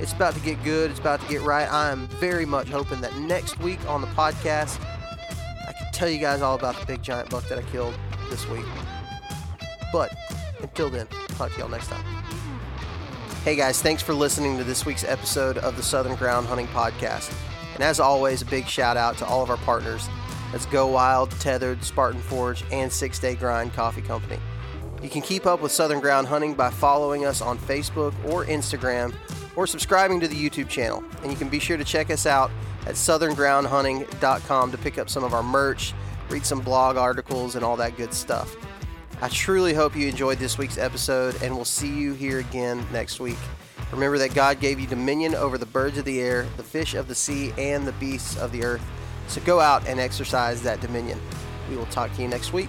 it's about to get good. It's about to get right. I am very much hoping that next week on the podcast, I can tell you guys all about the big giant buck that I killed this week. But until then, talk to y'all next time. Hey guys, thanks for listening to this week's episode of the Southern Ground Hunting Podcast. And as always, a big shout out to all of our partners That's Go Wild, Tethered, Spartan Forge, and Six Day Grind Coffee Company. You can keep up with Southern Ground Hunting by following us on Facebook or Instagram or subscribing to the YouTube channel. And you can be sure to check us out at southerngroundhunting.com to pick up some of our merch, read some blog articles, and all that good stuff. I truly hope you enjoyed this week's episode, and we'll see you here again next week. Remember that God gave you dominion over the birds of the air, the fish of the sea, and the beasts of the earth. So go out and exercise that dominion. We will talk to you next week.